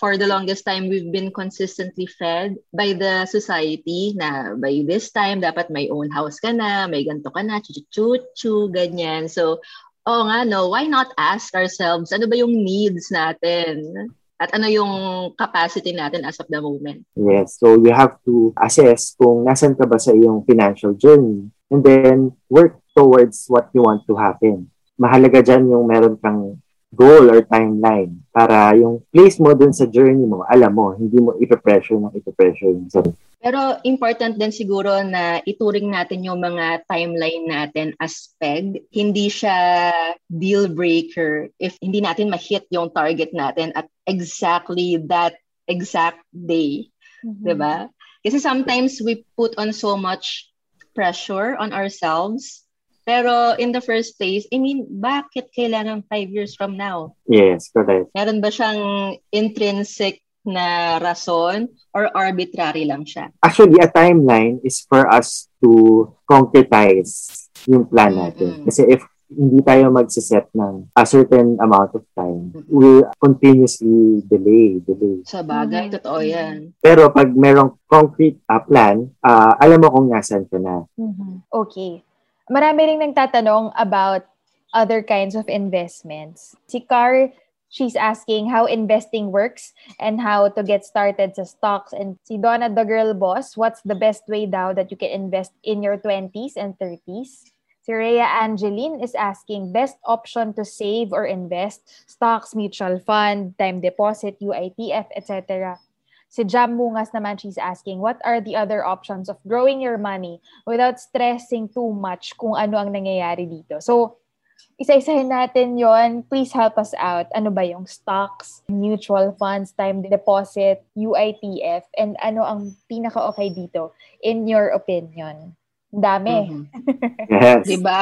for the longest time, we've been consistently fed by the society na by this time, dapat may own house ka na, may ganto ka na, chu-chu-chu, ganyan. So, oh nga, no, why not ask ourselves, ano ba yung needs natin? At ano yung capacity natin as of the moment. Yes, so you have to assess kung nasan ka ba sa iyong financial journey and then work towards what you want to happen. Mahalaga dyan yung meron kang goal or timeline para yung place mo dun sa journey mo, alam mo, hindi mo ipe-pressure ng ipe-pressure yung sarili. Pero important din siguro na ituring natin yung mga timeline natin as peg. Hindi siya deal breaker if hindi natin ma-hit yung target natin at exactly that exact day. Mm-hmm. 'Di ba? Kasi sometimes we put on so much pressure on ourselves pero in the first place, I mean, bakit kailangan five years from now? Yes, correct. Meron ba siyang intrinsic na rason or arbitrary lang siya? Actually, a timeline is for us to concretize yung plan natin. Mm-hmm. Kasi if hindi tayo magsiset ng a certain amount of time, we'll continuously delay, delay. Sa bagay, mm-hmm. totoo yan. Pero pag merong concrete uh, plan, uh, alam mo kung nasan ka na. Mm-hmm. Okay. Marami ring nagtatanong about other kinds of investments. Si Car, she's asking how investing works and how to get started sa stocks. And si Donna, the girl boss, what's the best way daw that you can invest in your 20s and 30s? Si Rhea Angeline is asking best option to save or invest, stocks, mutual fund, time deposit, UITF, etc. Si Jam Mungas naman, she's asking, what are the other options of growing your money without stressing too much kung ano ang nangyayari dito? So, isa-isahin natin yon Please help us out. Ano ba yung stocks, mutual funds, time deposit, UITF, and ano ang pinaka-okay dito in your opinion? Dami. Mm-hmm. Yes. diba?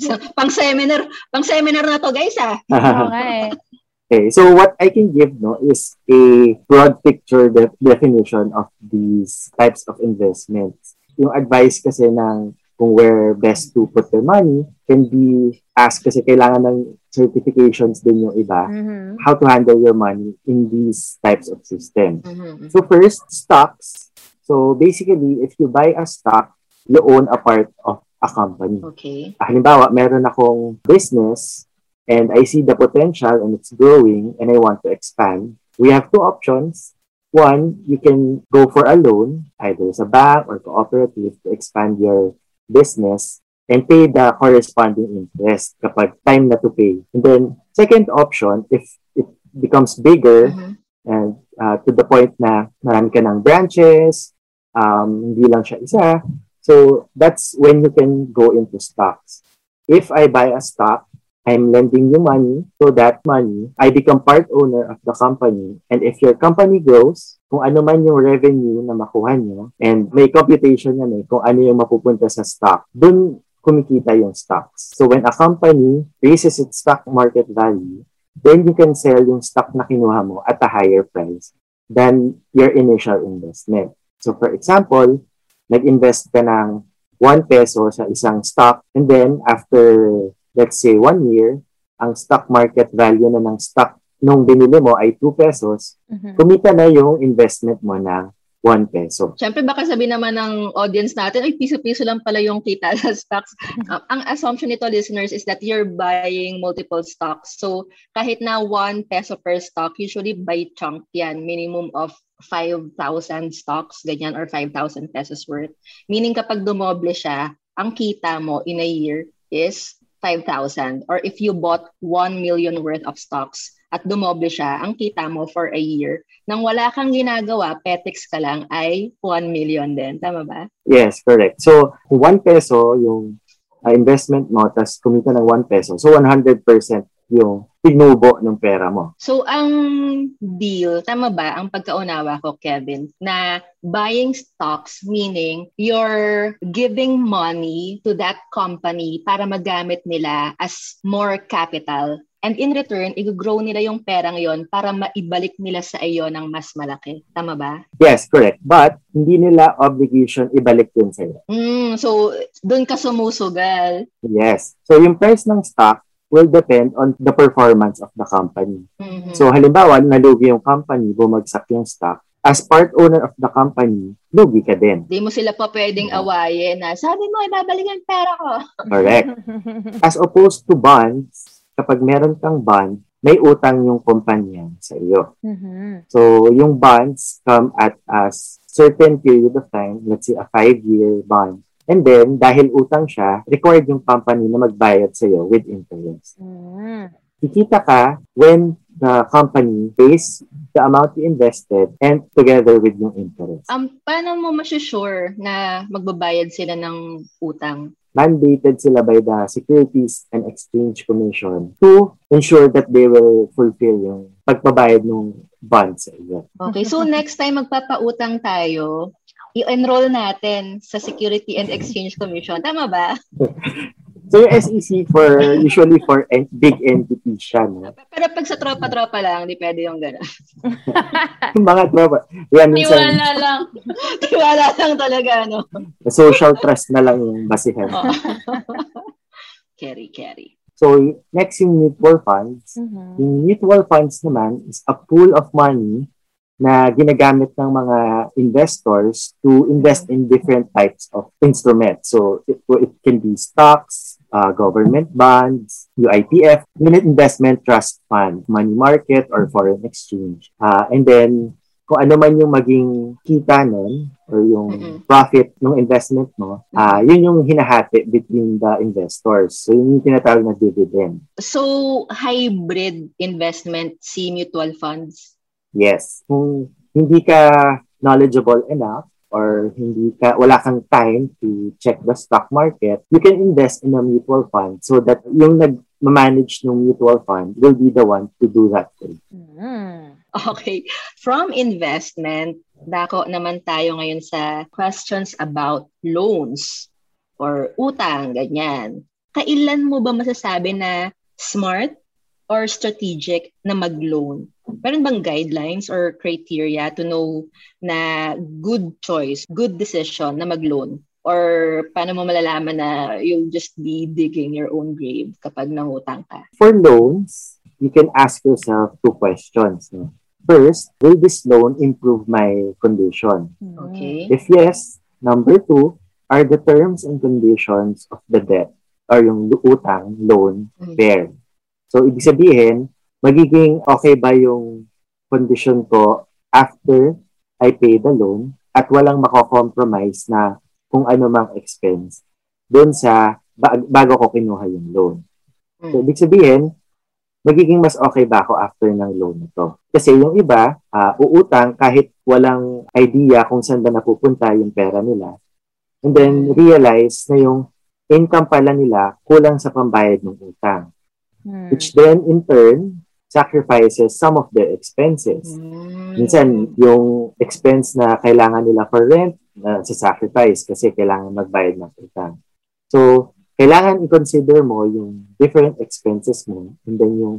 So, pang seminar, pang seminar na to, guys, ah. Oo nga eh. Okay, so what I can give no is a broad picture de- definition of these types of investments. Yung advice kasi ng kung where best to put their money can be asked kasi kailangan ng certifications din yung iba mm-hmm. how to handle your money in these types of systems. Mm-hmm. So first, stocks. So basically, if you buy a stock, you own a part of a company. Okay. Halimbawa, meron akong business and I see the potential and it's growing and I want to expand, we have two options. One, you can go for a loan, either as a bank or cooperative to expand your business and pay the corresponding interest kapag time na to pay. And then, second option, if it becomes bigger mm-hmm. and uh, to the point na marami ka ng branches, um, hindi lang siya isa, so that's when you can go into stocks. If I buy a stock, I'm lending you money so that money, I become part owner of the company. And if your company grows, kung ano man yung revenue na makuha nyo, and may computation yan eh, kung ano yung mapupunta sa stock, dun kumikita yung stocks. So when a company raises its stock market value, then you can sell yung stock na kinuha mo at a higher price than your initial investment. So for example, nag-invest ka ng 1 peso sa isang stock and then after let's say one year, ang stock market value na ng stock nung binili mo ay 2 pesos, mm-hmm. kumita na yung investment mo ng 1 peso. Siyempre, baka sabi naman ng audience natin, ay, piso-piso lang pala yung kita sa stocks. Um, ang assumption nito, listeners, is that you're buying multiple stocks. So, kahit na 1 peso per stock, usually by chunk yan, minimum of 5,000 stocks, ganyan, or 5,000 pesos worth. Meaning, kapag dumoble siya, ang kita mo in a year is 5,000. Or if you bought 1 million worth of stocks, at dumoble siya, ang kita mo for a year, nang wala kang ginagawa, petex ka lang, ay 1 million din. Tama ba? Yes, correct. So, kung 1 peso yung uh, investment mo, tapos kumita ng 1 peso, so 100% yung tinubo ng pera mo. So, ang deal, tama ba, ang pagkaunawa ko, Kevin, na buying stocks, meaning you're giving money to that company para magamit nila as more capital And in return, i-grow nila yung perang yon para maibalik nila sa iyo ng mas malaki. Tama ba? Yes, correct. But hindi nila obligation ibalik yun sa iyo. Mm, so, doon ka sumusugal. Yes. So yung price ng stock will depend on the performance of the company. Mhm. So halimbawa, nalugi yung company, bumagsak yung stock. As part owner of the company, lugi ka din. Di mo sila pa pwedeng awayin na, sabi mo, ibabalik ang pera ko. Correct. As opposed to bonds, kapag meron kang bond, may utang yung kumpanya sa iyo. Mhm. So, yung bonds come at a certain period of time, let's say a five-year bond. And then, dahil utang siya, required yung company na magbayad sa iyo with interest. Mm. Kikita ka when the company pays the amount you invested and together with yung interest. Um, paano mo masusure na magbabayad sila ng utang? mandated sila by the Securities and Exchange Commission to ensure that they will fulfill yung pagbabayad ng bonds. Okay, so next time magpapautang tayo, i-enroll natin sa Security and Exchange Commission. Tama ba? So yung SEC for usually for en- big entities siya, no? Pero pag sa tropa-tropa lang, di pwede yung gano'n. Yung mga tropa, yan minsan Tiwala lang. Tiwala lang talaga, no? social trust na lang yung basihan. Oo. carry, carry. So next yung mutual funds. Mhm. Yung mutual funds naman is a pool of money na ginagamit ng mga investors to invest in different types of instruments. So it, it can be stocks, uh, government bonds, UITF, unit investment trust fund, money market, or foreign exchange. Uh, and then, kung ano man yung maging kita nun, or yung profit ng investment mo, ah yun yung hinahati between the investors. So, yun yung tinatawag na dividend. So, hybrid investment si mutual funds. Yes. Kung hindi ka knowledgeable enough or hindi ka wala kang time to check the stock market, you can invest in a mutual fund so that yung nag-manage ng mutual fund will be the one to do that you. Mm. Okay. From investment, dako naman tayo ngayon sa questions about loans or utang, ganyan. Kailan mo ba masasabi na smart or strategic na mag-loan? Meron bang guidelines or criteria to know na good choice, good decision na mag-loan? Or paano mo malalaman na you'll just be digging your own grave kapag nangutang ka? For loans, you can ask yourself two questions. No? First, will this loan improve my condition? Okay? If yes, number two, are the terms and conditions of the debt or yung utang, loan, Mhm. fair? So, ibig sabihin, magiging okay ba yung condition ko after I pay the loan at walang mako-compromise na kung ano mang expense doon sa ba- bago ko kinuha yung loan. So, Mm. ibig sabihin, magiging mas okay ba ako after ng loan na to? Kasi yung iba, ah, uutang kahit walang idea kung saan ba napupunta yung pera nila. And then realize na yung income pala nila kulang sa pambayad ng utang. Mm. Which then in turn sacrifices some of their expenses. Mm. Minsan yung expense na kailangan nila for rent, na sa sacrifice kasi kailangan magbayad ng utang. So, kailangan i-consider mo yung different expenses mo and then yung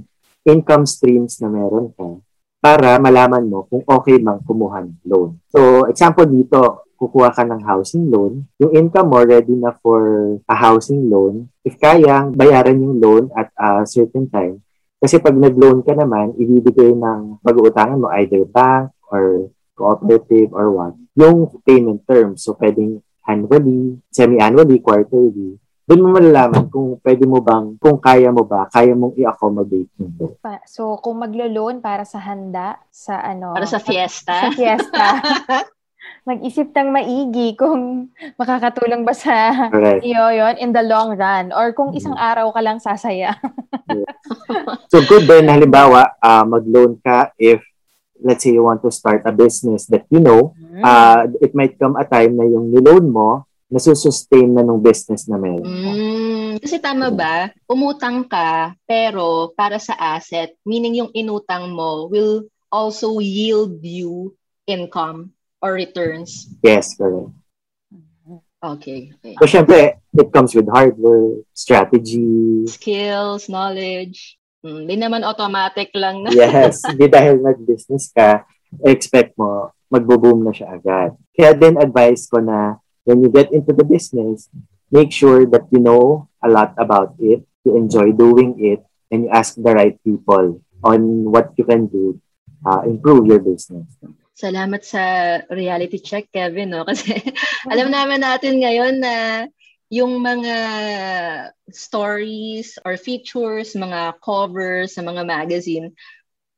income streams na meron ka para malaman mo kung okay mang kumuha ng loan. So, example dito, kukuha ka ng housing loan, yung income mo ready na for a housing loan, if kayang bayaran yung loan at a certain time, kasi pag nag-loan ka naman, ibibigay ng pag-uutangan mo either bank or cooperative, or what, yung payment terms. So, pwedeng annually, semi-annually, quarterly. Doon mo malalaman kung pwede mo bang, kung kaya mo ba, kaya mong i-accommodate nito. Pa- So, kung maglo-loan para sa handa, sa ano... Para sa Sa fiesta. fiesta. Mag-isip ng maigi kung makakatulong ba sa Correct. iyo yon in the long run or kung isang araw ka lang sasaya. So, good din, halimbawa, ah, mag-loan ka if, let's say, you want to start a business that you know, uh, it might come a time na yung niloan mo, nasusustain na ng business na meron. Mm, kasi tama ba? Umutang ka, pero para sa asset, meaning yung inutang mo will also yield you income or returns. Yes, correct. Okay. okay. So, syempre, it comes with hardware, strategy. Skills, knowledge. Hindi naman automatic lang na. Yes, hindi dahil nag-business ka, expect mo, magbo-boom na siya agad. Kaya din advice ko na when you get into the business, make sure that you know a lot about it, you enjoy doing it, and you ask the right people on what you can do, uh, improve your business. Salamat sa reality check, Kevin, no? Kasi alam naman natin ngayon na yung mga stories or features, mga covers sa mga magazine,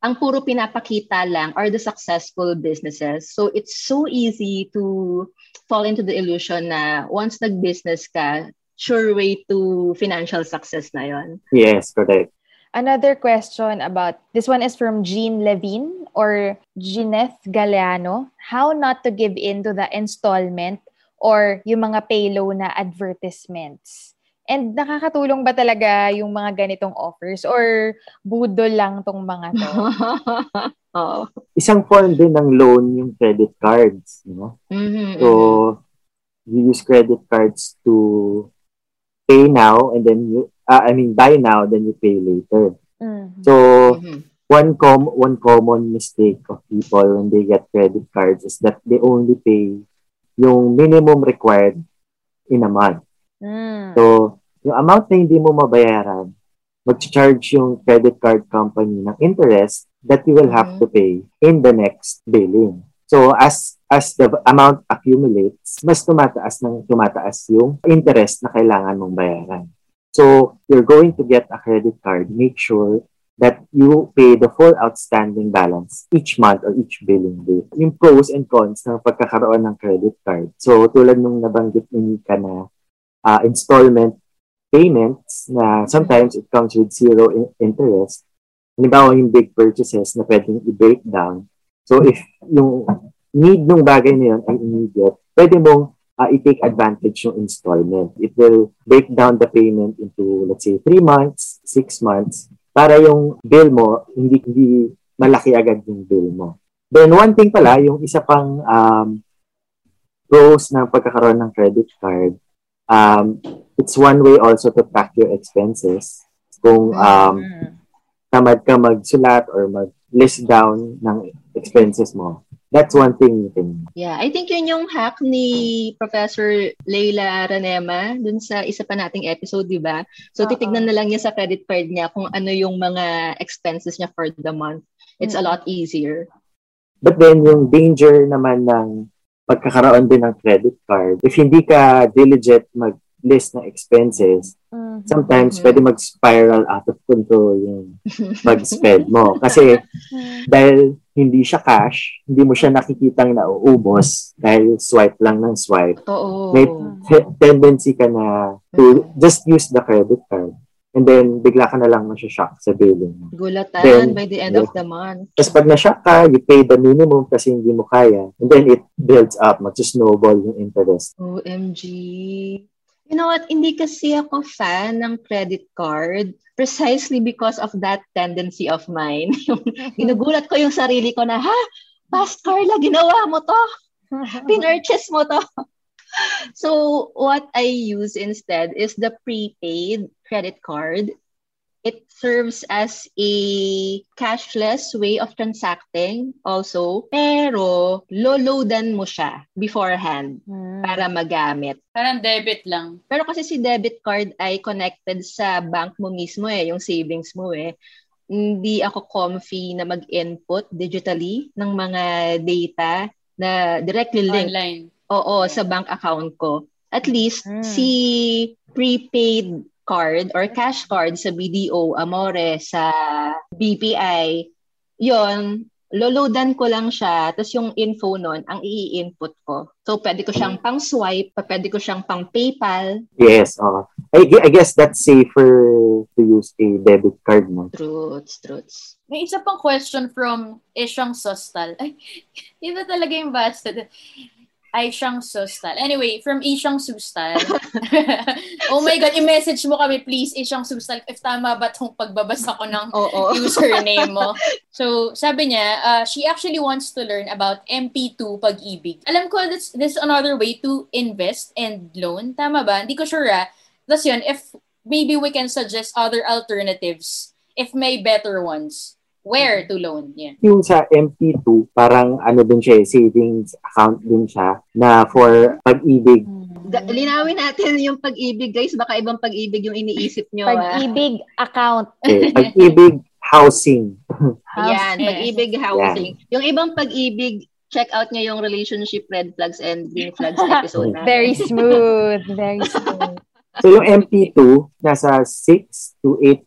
ang puro pinapakita lang are the successful businesses. So it's so easy to fall into the illusion na once nag-business ka, sure way to financial success na yon. Yes, correct. Another question about this one is from Jean Levine or Gineth Galeano. How not to give in to the installment or yung mga payload na advertisements? And nakakatulong ba talaga yung mga ganitong offers or budol lang tong mga to? Oo. Isang form din ng loan yung credit cards. You know? Mhm, So, you use credit cards to pay now and then you, uh, I mean, buy now, then you pay later. Mhm. So, mhm. one com one common mistake of people when they get credit cards is that they only pay yung minimum required in a month. Mm. So, yung amount na hindi mo mabayaran, mag-charge yung credit card company ng interest that you will have Mhm. to pay in the next billing. So, as as the amount accumulates, mas tumataas ng tumataas yung interest na kailangan mong bayaran. So, you're going to get a credit card, make sure that you pay the full outstanding balance each month or each billing date. Yung pros and cons ng pagkakaroon ng credit card. So, tulad nung nabanggit ni Nika na uh, installment payments na sometimes it comes with zero in- interest. Halimbawa yung big purchases na pwedeng i-break down. So, if yung need ng bagay na yun ay immediate, pwede mong uh, i-take advantage yung installment. It will break down the payment into, let's say, three months, six months, para yung bill mo, hindi, hindi malaki agad yung bill mo. Then, one thing pala, yung isa pang um, pros ng pagkakaroon ng credit card, um, it's one way also to track your expenses. Kung um, Mm. tamad ka magsulat or mag-list down ng expenses mo, that's one thing Yeah, I think yun yung hack ni Professor Leila Ranema dun sa isa pa nating episode, di ba? So, Oo. titignan na lang niya sa credit card niya kung ano yung mga expenses niya for the month. It's a Mm. lot easier. But then, yung danger naman ng pagkakaroon din ng credit card, if hindi ka diligent mag-list ng expenses, Mhm. sometimes Mhm. pwede mag-spiral out of control yung pag-spend mo. Kasi dahil hindi siya cash, hindi mo siya nakikitang nauubos dahil swipe lang ng swipe. Oo. May te- tendency ka na to just use the credit card. And then, bigla ka na lang masya-shock sa billing mo. Gulatan Then, by the end of yeah. the month. Tapos pag na-shock ka, you pay the minimum kasi hindi mo kaya. And then it builds up, mag-snowball yung interest. OMG. You know what? Hindi kasi ako fan ng credit card precisely because of that tendency of mine. Ginugulat ko yung sarili ko na, ha? Past Carla, ginawa mo to? Pinurchase mo to? So, what I use instead is the prepaid credit card. It serves as a cashless way of transacting also, pero loloadan mo siya beforehand Mm. para magamit. Parang debit lang. Pero kasi si debit card ay connected sa bank mo mismo eh, yung savings mo eh. hindi ako comfy na mag-input digitally ng mga data na directly linked Online. Oo, sa bank account ko. At least, Mm. si prepaid card or cash card sa BDO, Amore, sa BPI, yon loloadan ko lang siya, tapos yung info nun, ang i-input ko. So, pwede ko siyang pang swipe, pwede ko siyang pang PayPal. Yes, oh. I, gu- I guess that's safer to use a debit card mo. Truths, truths. May isa pang question from Ishang Sostal. Ay, iba talaga yung basta. Ay, siyang Sustal. Anyway, from Ishang Sustal. oh my God, i-message mo kami please, Ishang Sustal, if tama ba itong pagbabasa ko ng Oo. username mo. So, sabi niya, uh, she actually wants to learn about MP2 pag-ibig. Alam ko, this, this is another way to invest and loan. Tama ba? Hindi ko sure ah. Tapos yun, if maybe we can suggest other alternatives if may better ones. Where to loan? Yeah. Yung sa MP2, parang ano din siya, eh, savings account din siya na for pag-ibig. Ga- linawin natin yung pag-ibig, guys. Baka ibang pag-ibig yung iniisip nyo. ah. Pag-ibig account. Eh, pag-ibig housing. Yan, Yes. pag-ibig housing. Yung ibang pag-ibig, check out nyo yung relationship red flags and green flags episode. Very smooth. Very smooth. So yung MP2, nasa 6 to 8%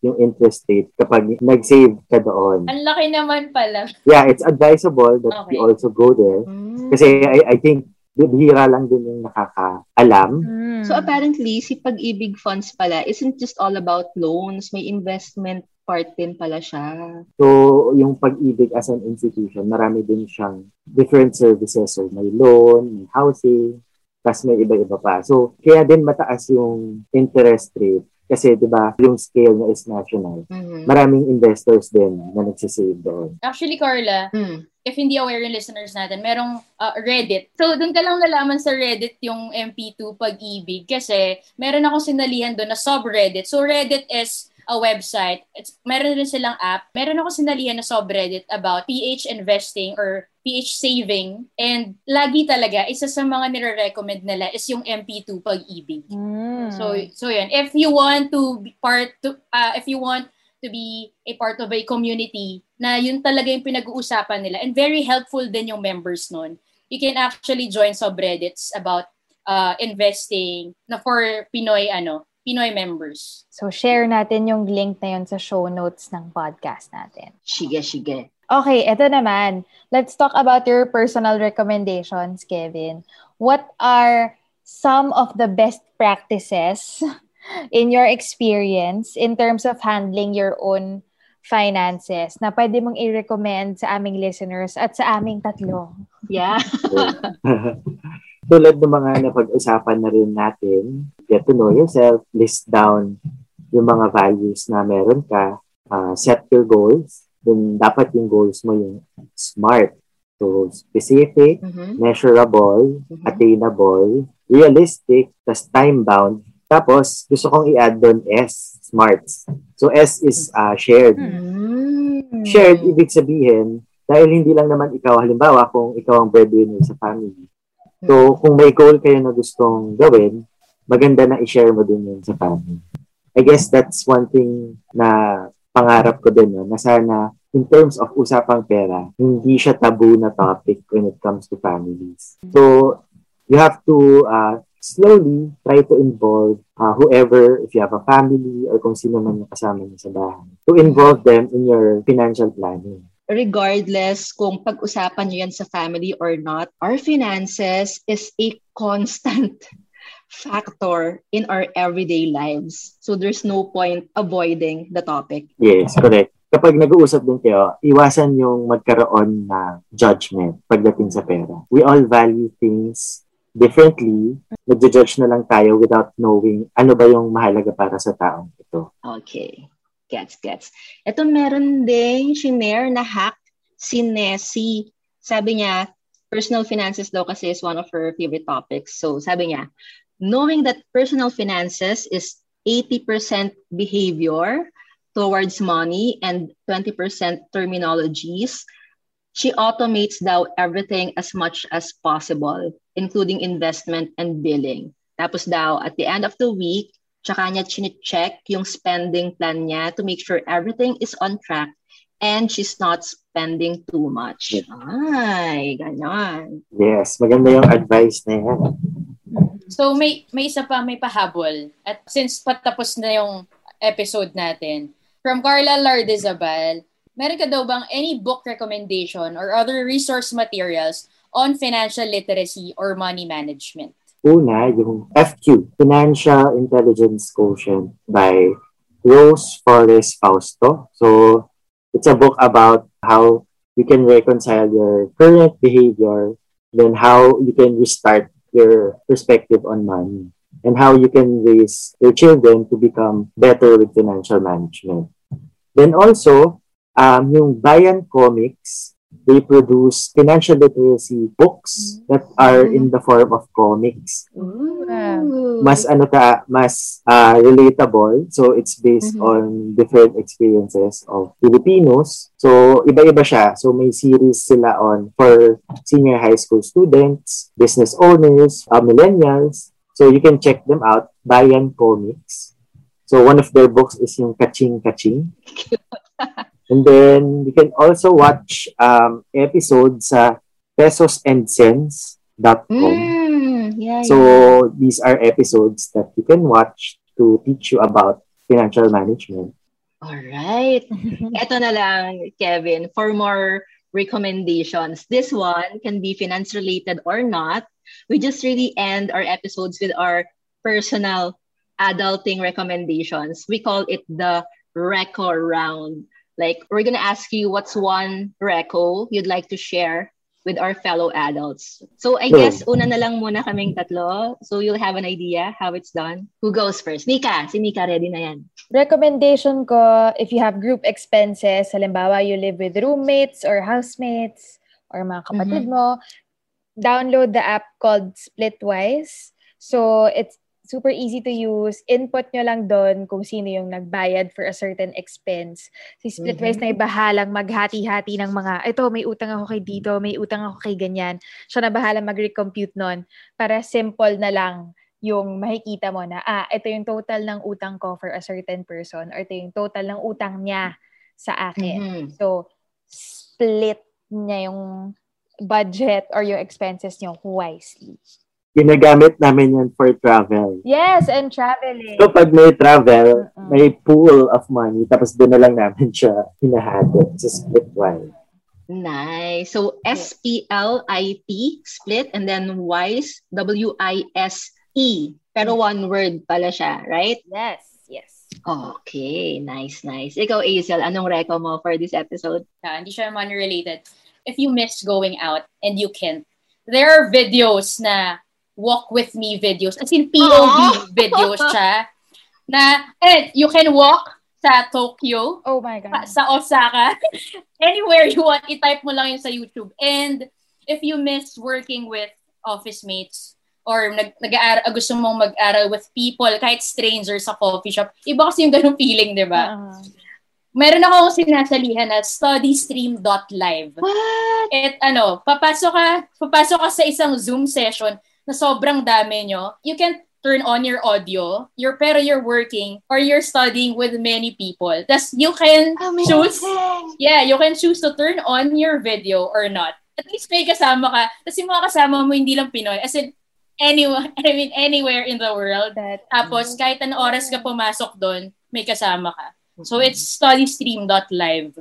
yung interest rate kapag nag-save ka doon. Ang laki naman pala. Yeah, it's advisable that Okay. you also go there. Mm. Kasi I, I think bihira lang din yung nakakaalam. Mm. So apparently, si pag-ibig funds pala isn't just all about loans. May investment part din pala siya. So yung pag-ibig as an institution, marami din siyang different services. So may loan, may housing, tas may iba-iba pa. So kaya din mataas yung interest rate. Kasi 'di ba, yung scale niya is national. Mhm. Maraming investors din na nagsisave doon. Actually, Carla, Mm. if hindi aware yung listeners natin, merong uh, Reddit. So, doon ka lang nalaman sa Reddit yung MP2 pag-ibig kasi meron akong sinalihan doon na subreddit. So, Reddit is a website. It's, meron rin silang app. Meron ako sinalihan na subreddit about PH investing or PH saving. And lagi talaga, isa sa mga nire-recommend nila is yung MP2 pag-ibig. Mm. So so yun. If you want to be part to uh, if you want to be a part of a community na yun talaga yung pinag-uusapan nila and very helpful din yung members nun. You can actually join subreddits about uh, investing na for Pinoy ano, Pinoy members. So, share natin yung link na yun sa show notes ng podcast natin. Sige, sige. Okay, eto naman. Let's talk about your personal recommendations, Kevin. What are some of the best practices in your experience in terms of handling your own finances na pwede mong i-recommend sa aming listeners at sa aming tatlo? Yeah. Tulad ng mga napag-usapan na rin natin, get to know yourself, list down yung mga values na meron ka, uh, set your goals, then dapat yung goals mo yung smart. So, specific, Mhm. measurable, Mhm. attainable, realistic, tas time-bound. Tapos, gusto kong i-add doon S, smarts. So, S is uh, shared. Mm. Shared, ibig sabihin, dahil hindi lang naman ikaw, halimbawa, kung ikaw ang breadwinner sa family. So, kung may goal kayo na gustong gawin, maganda na i-share mo din yun sa family. I guess that's one thing na pangarap ko din, no? na sana in terms of usapang pera, hindi siya taboo na topic when it comes to families. So, you have to uh, slowly try to involve uh, whoever, if you have a family or kung sino man yung kasama niyo sa bahay, to involve them in your financial planning. Regardless kung pag-usapan nyo yan sa family or not, our finances is a constant factor in our everyday lives. So there's no point avoiding the topic. Yes, correct. Kapag nag-uusap din kayo, iwasan yung magkaroon na judgment pagdating sa pera. We all value things differently. Nag-judge na lang tayo without knowing ano ba yung mahalaga para sa taong ito. Okay. Gets, gets. Ito meron ding shinare na hack si Nessie. Sabi niya, personal finances daw kasi is one of her favorite topics. So sabi niya, knowing that personal finances is 80% behavior towards money and 20% terminologies, she automates daw everything as much as possible, including investment and billing. Tapos daw, at the end of the week, Tsaka niya chine-check yung spending plan niya to make sure everything is on track and she's not spending too much. Ay, ganon. Yes, maganda yung advice na yan. So may may isa pa, may pahabol. At since patapos na yung episode natin, from Carla Lardizabal, meron ka daw bang any book recommendation or other resource materials on financial literacy or money management? Una, yung FQ, Financial Intelligence Quotient by Rose Forrest Fausto. So, it's a book about how you can reconcile your current behavior, then how you can restart your perspective on money, and how you can raise your children to become better with financial management. Then also, um, yung Bayan Comics, they produce financial literacy books that are in the form of comics. Mas ano ka, mas uh, relatable. So it's based Mhm. on different experiences of Filipinos. So iba-iba siya. So may series sila on for senior high school students, business owners, uh, millennials. So you can check them out, Bayan Comics. So one of their books is yung Kaching Kaching. And then you can also watch um, episodes sa pesosandcents.com. Mm, yeah, So yeah. these are episodes that you can watch to teach you about financial management. Alright. Ito na lang, Kevin, for more recommendations. This one can be finance related or not. We just really end our episodes with our personal adulting recommendations. We call it the Reco round. Like, we're going to ask you what's one Reco you'd like to share with our fellow adults. So, I Sure. guess, una na lang muna kaming tatlo. So, you'll have an idea how it's done. Who goes first? Nika. Si Nika, ready na yan. Recommendation ko, if you have group expenses, halimbawa you live with roommates or housemates or mga kapatid mo, download the app called Splitwise. So, it's super easy to use. Input nyo lang doon kung sino yung nagbayad for a certain expense. Si Splitwise na ibahalang maghati-hati ng mga, ito, may utang ako kay dito, may utang ako kay ganyan. Siya na bahala mag-recompute nun para simple na lang yung makikita mo na, ah, ito yung total ng utang ko for a certain person or ito yung total ng utang niya sa akin. Mhm. So, split niya yung budget or yung expenses niyo wisely. Ginagamit namin yan for travel. Yes, and traveling. So pag may travel, Mm-mm. may pool of money, tapos doon na lang namin siya hinahati sa Splitwise. Nice. So S-P-L-I-T, split, and then wise, W-I-S-E. Pero one word pala siya, right? Yes, yes. Okay, nice, nice. Ikaw, Azel, anong reco mo for this episode? Ah, hindi siya money related. If you miss going out and you can't, there are videos na walk with me videos. As in POV Aw! videos siya. Na, eh, you can walk sa Tokyo, Oh my God. sa Osaka, anywhere you want, i-type mo lang yun sa YouTube. And if you miss working with office mates or nag nag gusto mong mag-aral with people, kahit strangers sa coffee shop, iba kasi yung ganung feeling, di ba? Uh-uh. Meron akong sinasalihan na studystream.live. What? At ano, papasok ka, papasok ka sa isang Zoom session na sobrang dami nyo. You can turn on your audio, you're, pero you're working or you're studying with many people. Thus, you can choose, yeah, you can choose to turn on your video or not. At least may kasama ka. Tapos yung mga kasama mo, hindi lang Pinoy. As in, anyone, I mean, anywhere in the world. That, Tapos, kahit anong oras ka pumasok doon, may kasama ka. So, it's studystream.live.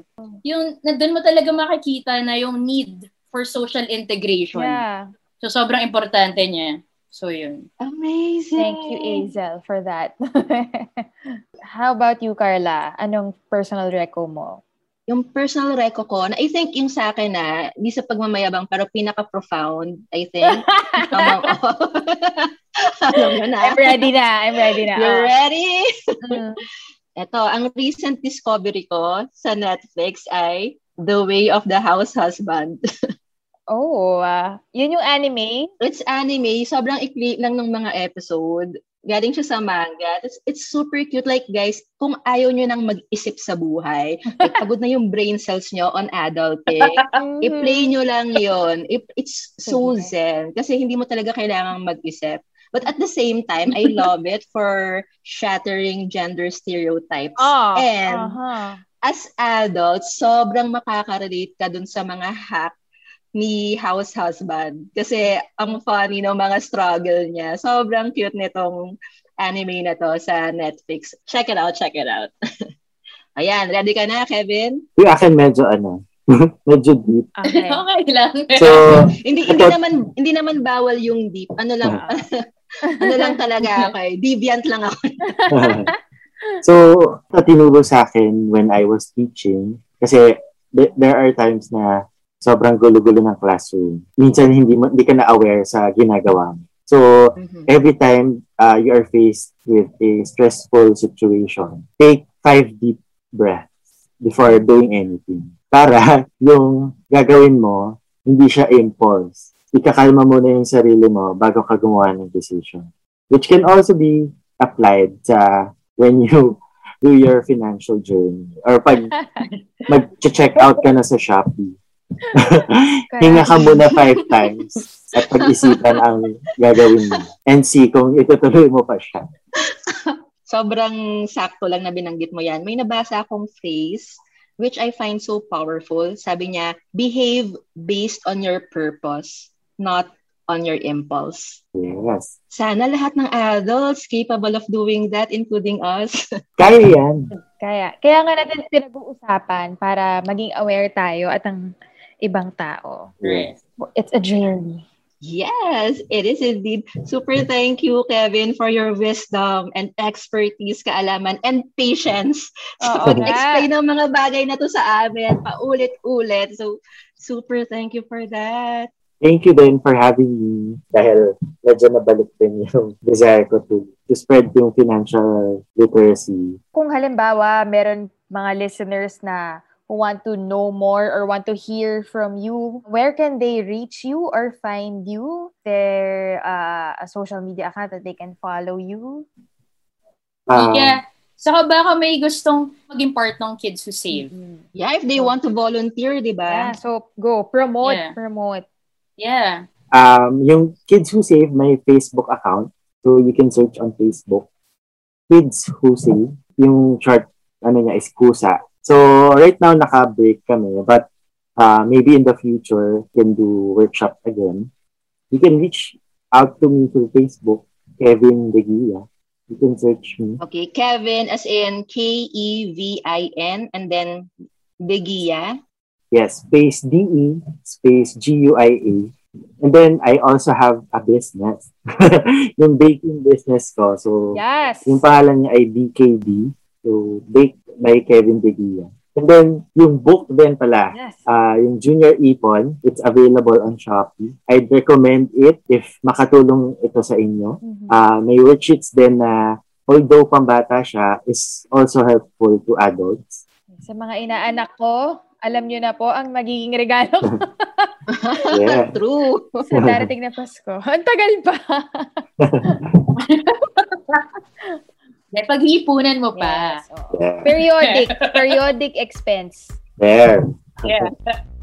Yung, nandun mo talaga makikita na yung need for social integration. yeah. So, sobrang importante niya. So, yun. Amazing. Thank you, Azel, for that. How about you, Carla? Anong personal reco mo? Yung personal reco ko, na I think yung sa akin na, di sa pagmamayabang, pero pinaka-profound, I think. among all. Alam mo na. I'm ready na. I'm ready na. You're ready? Mm. Ito, ang recent discovery ko sa Netflix ay The Way of the House Husband. Oh, ah, yun yung anime? It's anime. Sobrang ikli lang ng mga episode. Galing siya sa manga. It's, it's super cute. Like, guys, kung ayaw nyo nang mag-isip sa buhay, like, pagod na yung brain cells nyo on adulting, Mm-hmm. i-play nyo lang yon. It, it's so zen. Kasi hindi mo talaga kailangang mag-isip. But at the same time, I love it for shattering gender stereotypes. Oh, and uh-huh. as adults, sobrang makaka-relate ka dun sa mga hack ni house husband. Kasi ang funny ng mga struggle niya. Sobrang cute nitong anime na to sa Netflix. Check it out, check it out. Ayan, ready ka na, Kevin? Yung akin medyo ano, medyo deep. Okay. Okay lang. So, Hindi hindi naman hindi naman bawal yung deep. Ano lang ano lang talaga ako. eh. Deviant lang ako. so, tinuro sa akin when I was teaching. Kasi th- there are times na sobrang gulo-gulo ng classroom. Minsan hindi mo, hindi ka na aware sa ginagawa mo. So, every time uh, you are faced with a stressful situation, take five deep breaths before doing anything. Para yung gagawin mo, hindi siya impulse. Ikakalma muna yung sarili mo bago ka gumawa ng decision. Which can also be applied sa when you do your financial journey or pag mag-check out ka na sa Shopee. Hinga ka muna five times at pag-isipan ang gagawin mo. And see kung itutuloy mo pa siya. Sobrang sakto lang na binanggit mo yan. May nabasa akong phrase which I find so powerful. Sabi niya, behave based on your purpose, not on your impulse. Yes. Sana lahat ng adults capable of doing that, including us. Kaya yan. Kaya, kaya nga natin pinag-uusapan para maging aware tayo at ang ibang tao. Yes. It's a journey. Yes, it is indeed. Super thank you, Kevin, for your wisdom and expertise, kaalaman, and patience sa Oo pag-explain nga. ng mga bagay na to sa amin, paulit-ulit. So, super thank you for that. Thank you din for having me dahil medyo nabalik din yung desire ko to, to spread yung financial literacy. Kung halimbawa, meron mga listeners na who want to know more or want to hear from you, where can they reach you or find you? Their uh, a social media account that they can follow you? Um, yeah. Saka baka may gustong maging part ng Kids Who Save. Yeah, if they want to volunteer, di Yeah, ba? so go, promote, Yeah. promote. Yeah. Um, yung Kids Who Save, may Facebook account. So, you can search on Facebook. Kids Who Save. Yung short, ano niya, is KUSA. So, right now, naka-break kami. But, uh, maybe in the future, can do workshop again. You can reach out to me through Facebook, Kevin Deguia. You can search me. Okay, Kevin as in K-E-V-I-N and then Begia. Yes, space D-E, space G-U-I-A. And then, I also have a business. yung baking business ko. So, Yes. yung pangalan niya ay BKD. So, Bake by Kevin Deguia. And then, yung book din pala, Yes. ah yung Junior Ipon, it's available on Shopee. I'd recommend it if makatulong ito sa inyo. Mhm. Ah, may worksheets din na although pambata siya, is also helpful to adults. Sa mga inaanak ko, alam nyo na po ang magiging regalo ko Yeah. True. sa darating na Pasko. Ang tagal pa. Dahil pag-iipunan mo pa. Yes. Yeah. Periodic. Periodic expense. There. Yeah.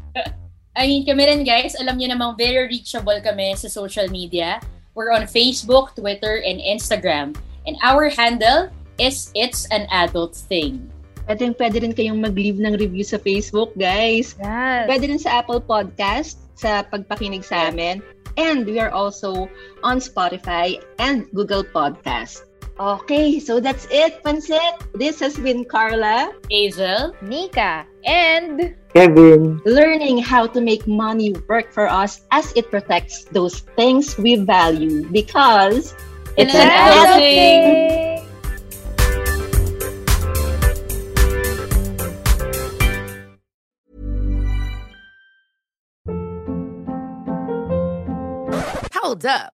I mean, kami rin guys, alam niyo namang very reachable kami sa social media. We're on Facebook, Twitter, and Instagram. And our handle is It's an Adult Thing. Pwede, pwede rin kayong mag-leave ng review sa Facebook, guys. Yes. Pwede rin sa Apple Podcast sa pagpakinig sa amin. And we are also on Spotify and Google Podcast. Okay, so that's it, Pansit. This has been Carla, Hazel, Nika. And Kevin. learning how to make money work for us as it protects those things we value because It's an adult thing. Hold up.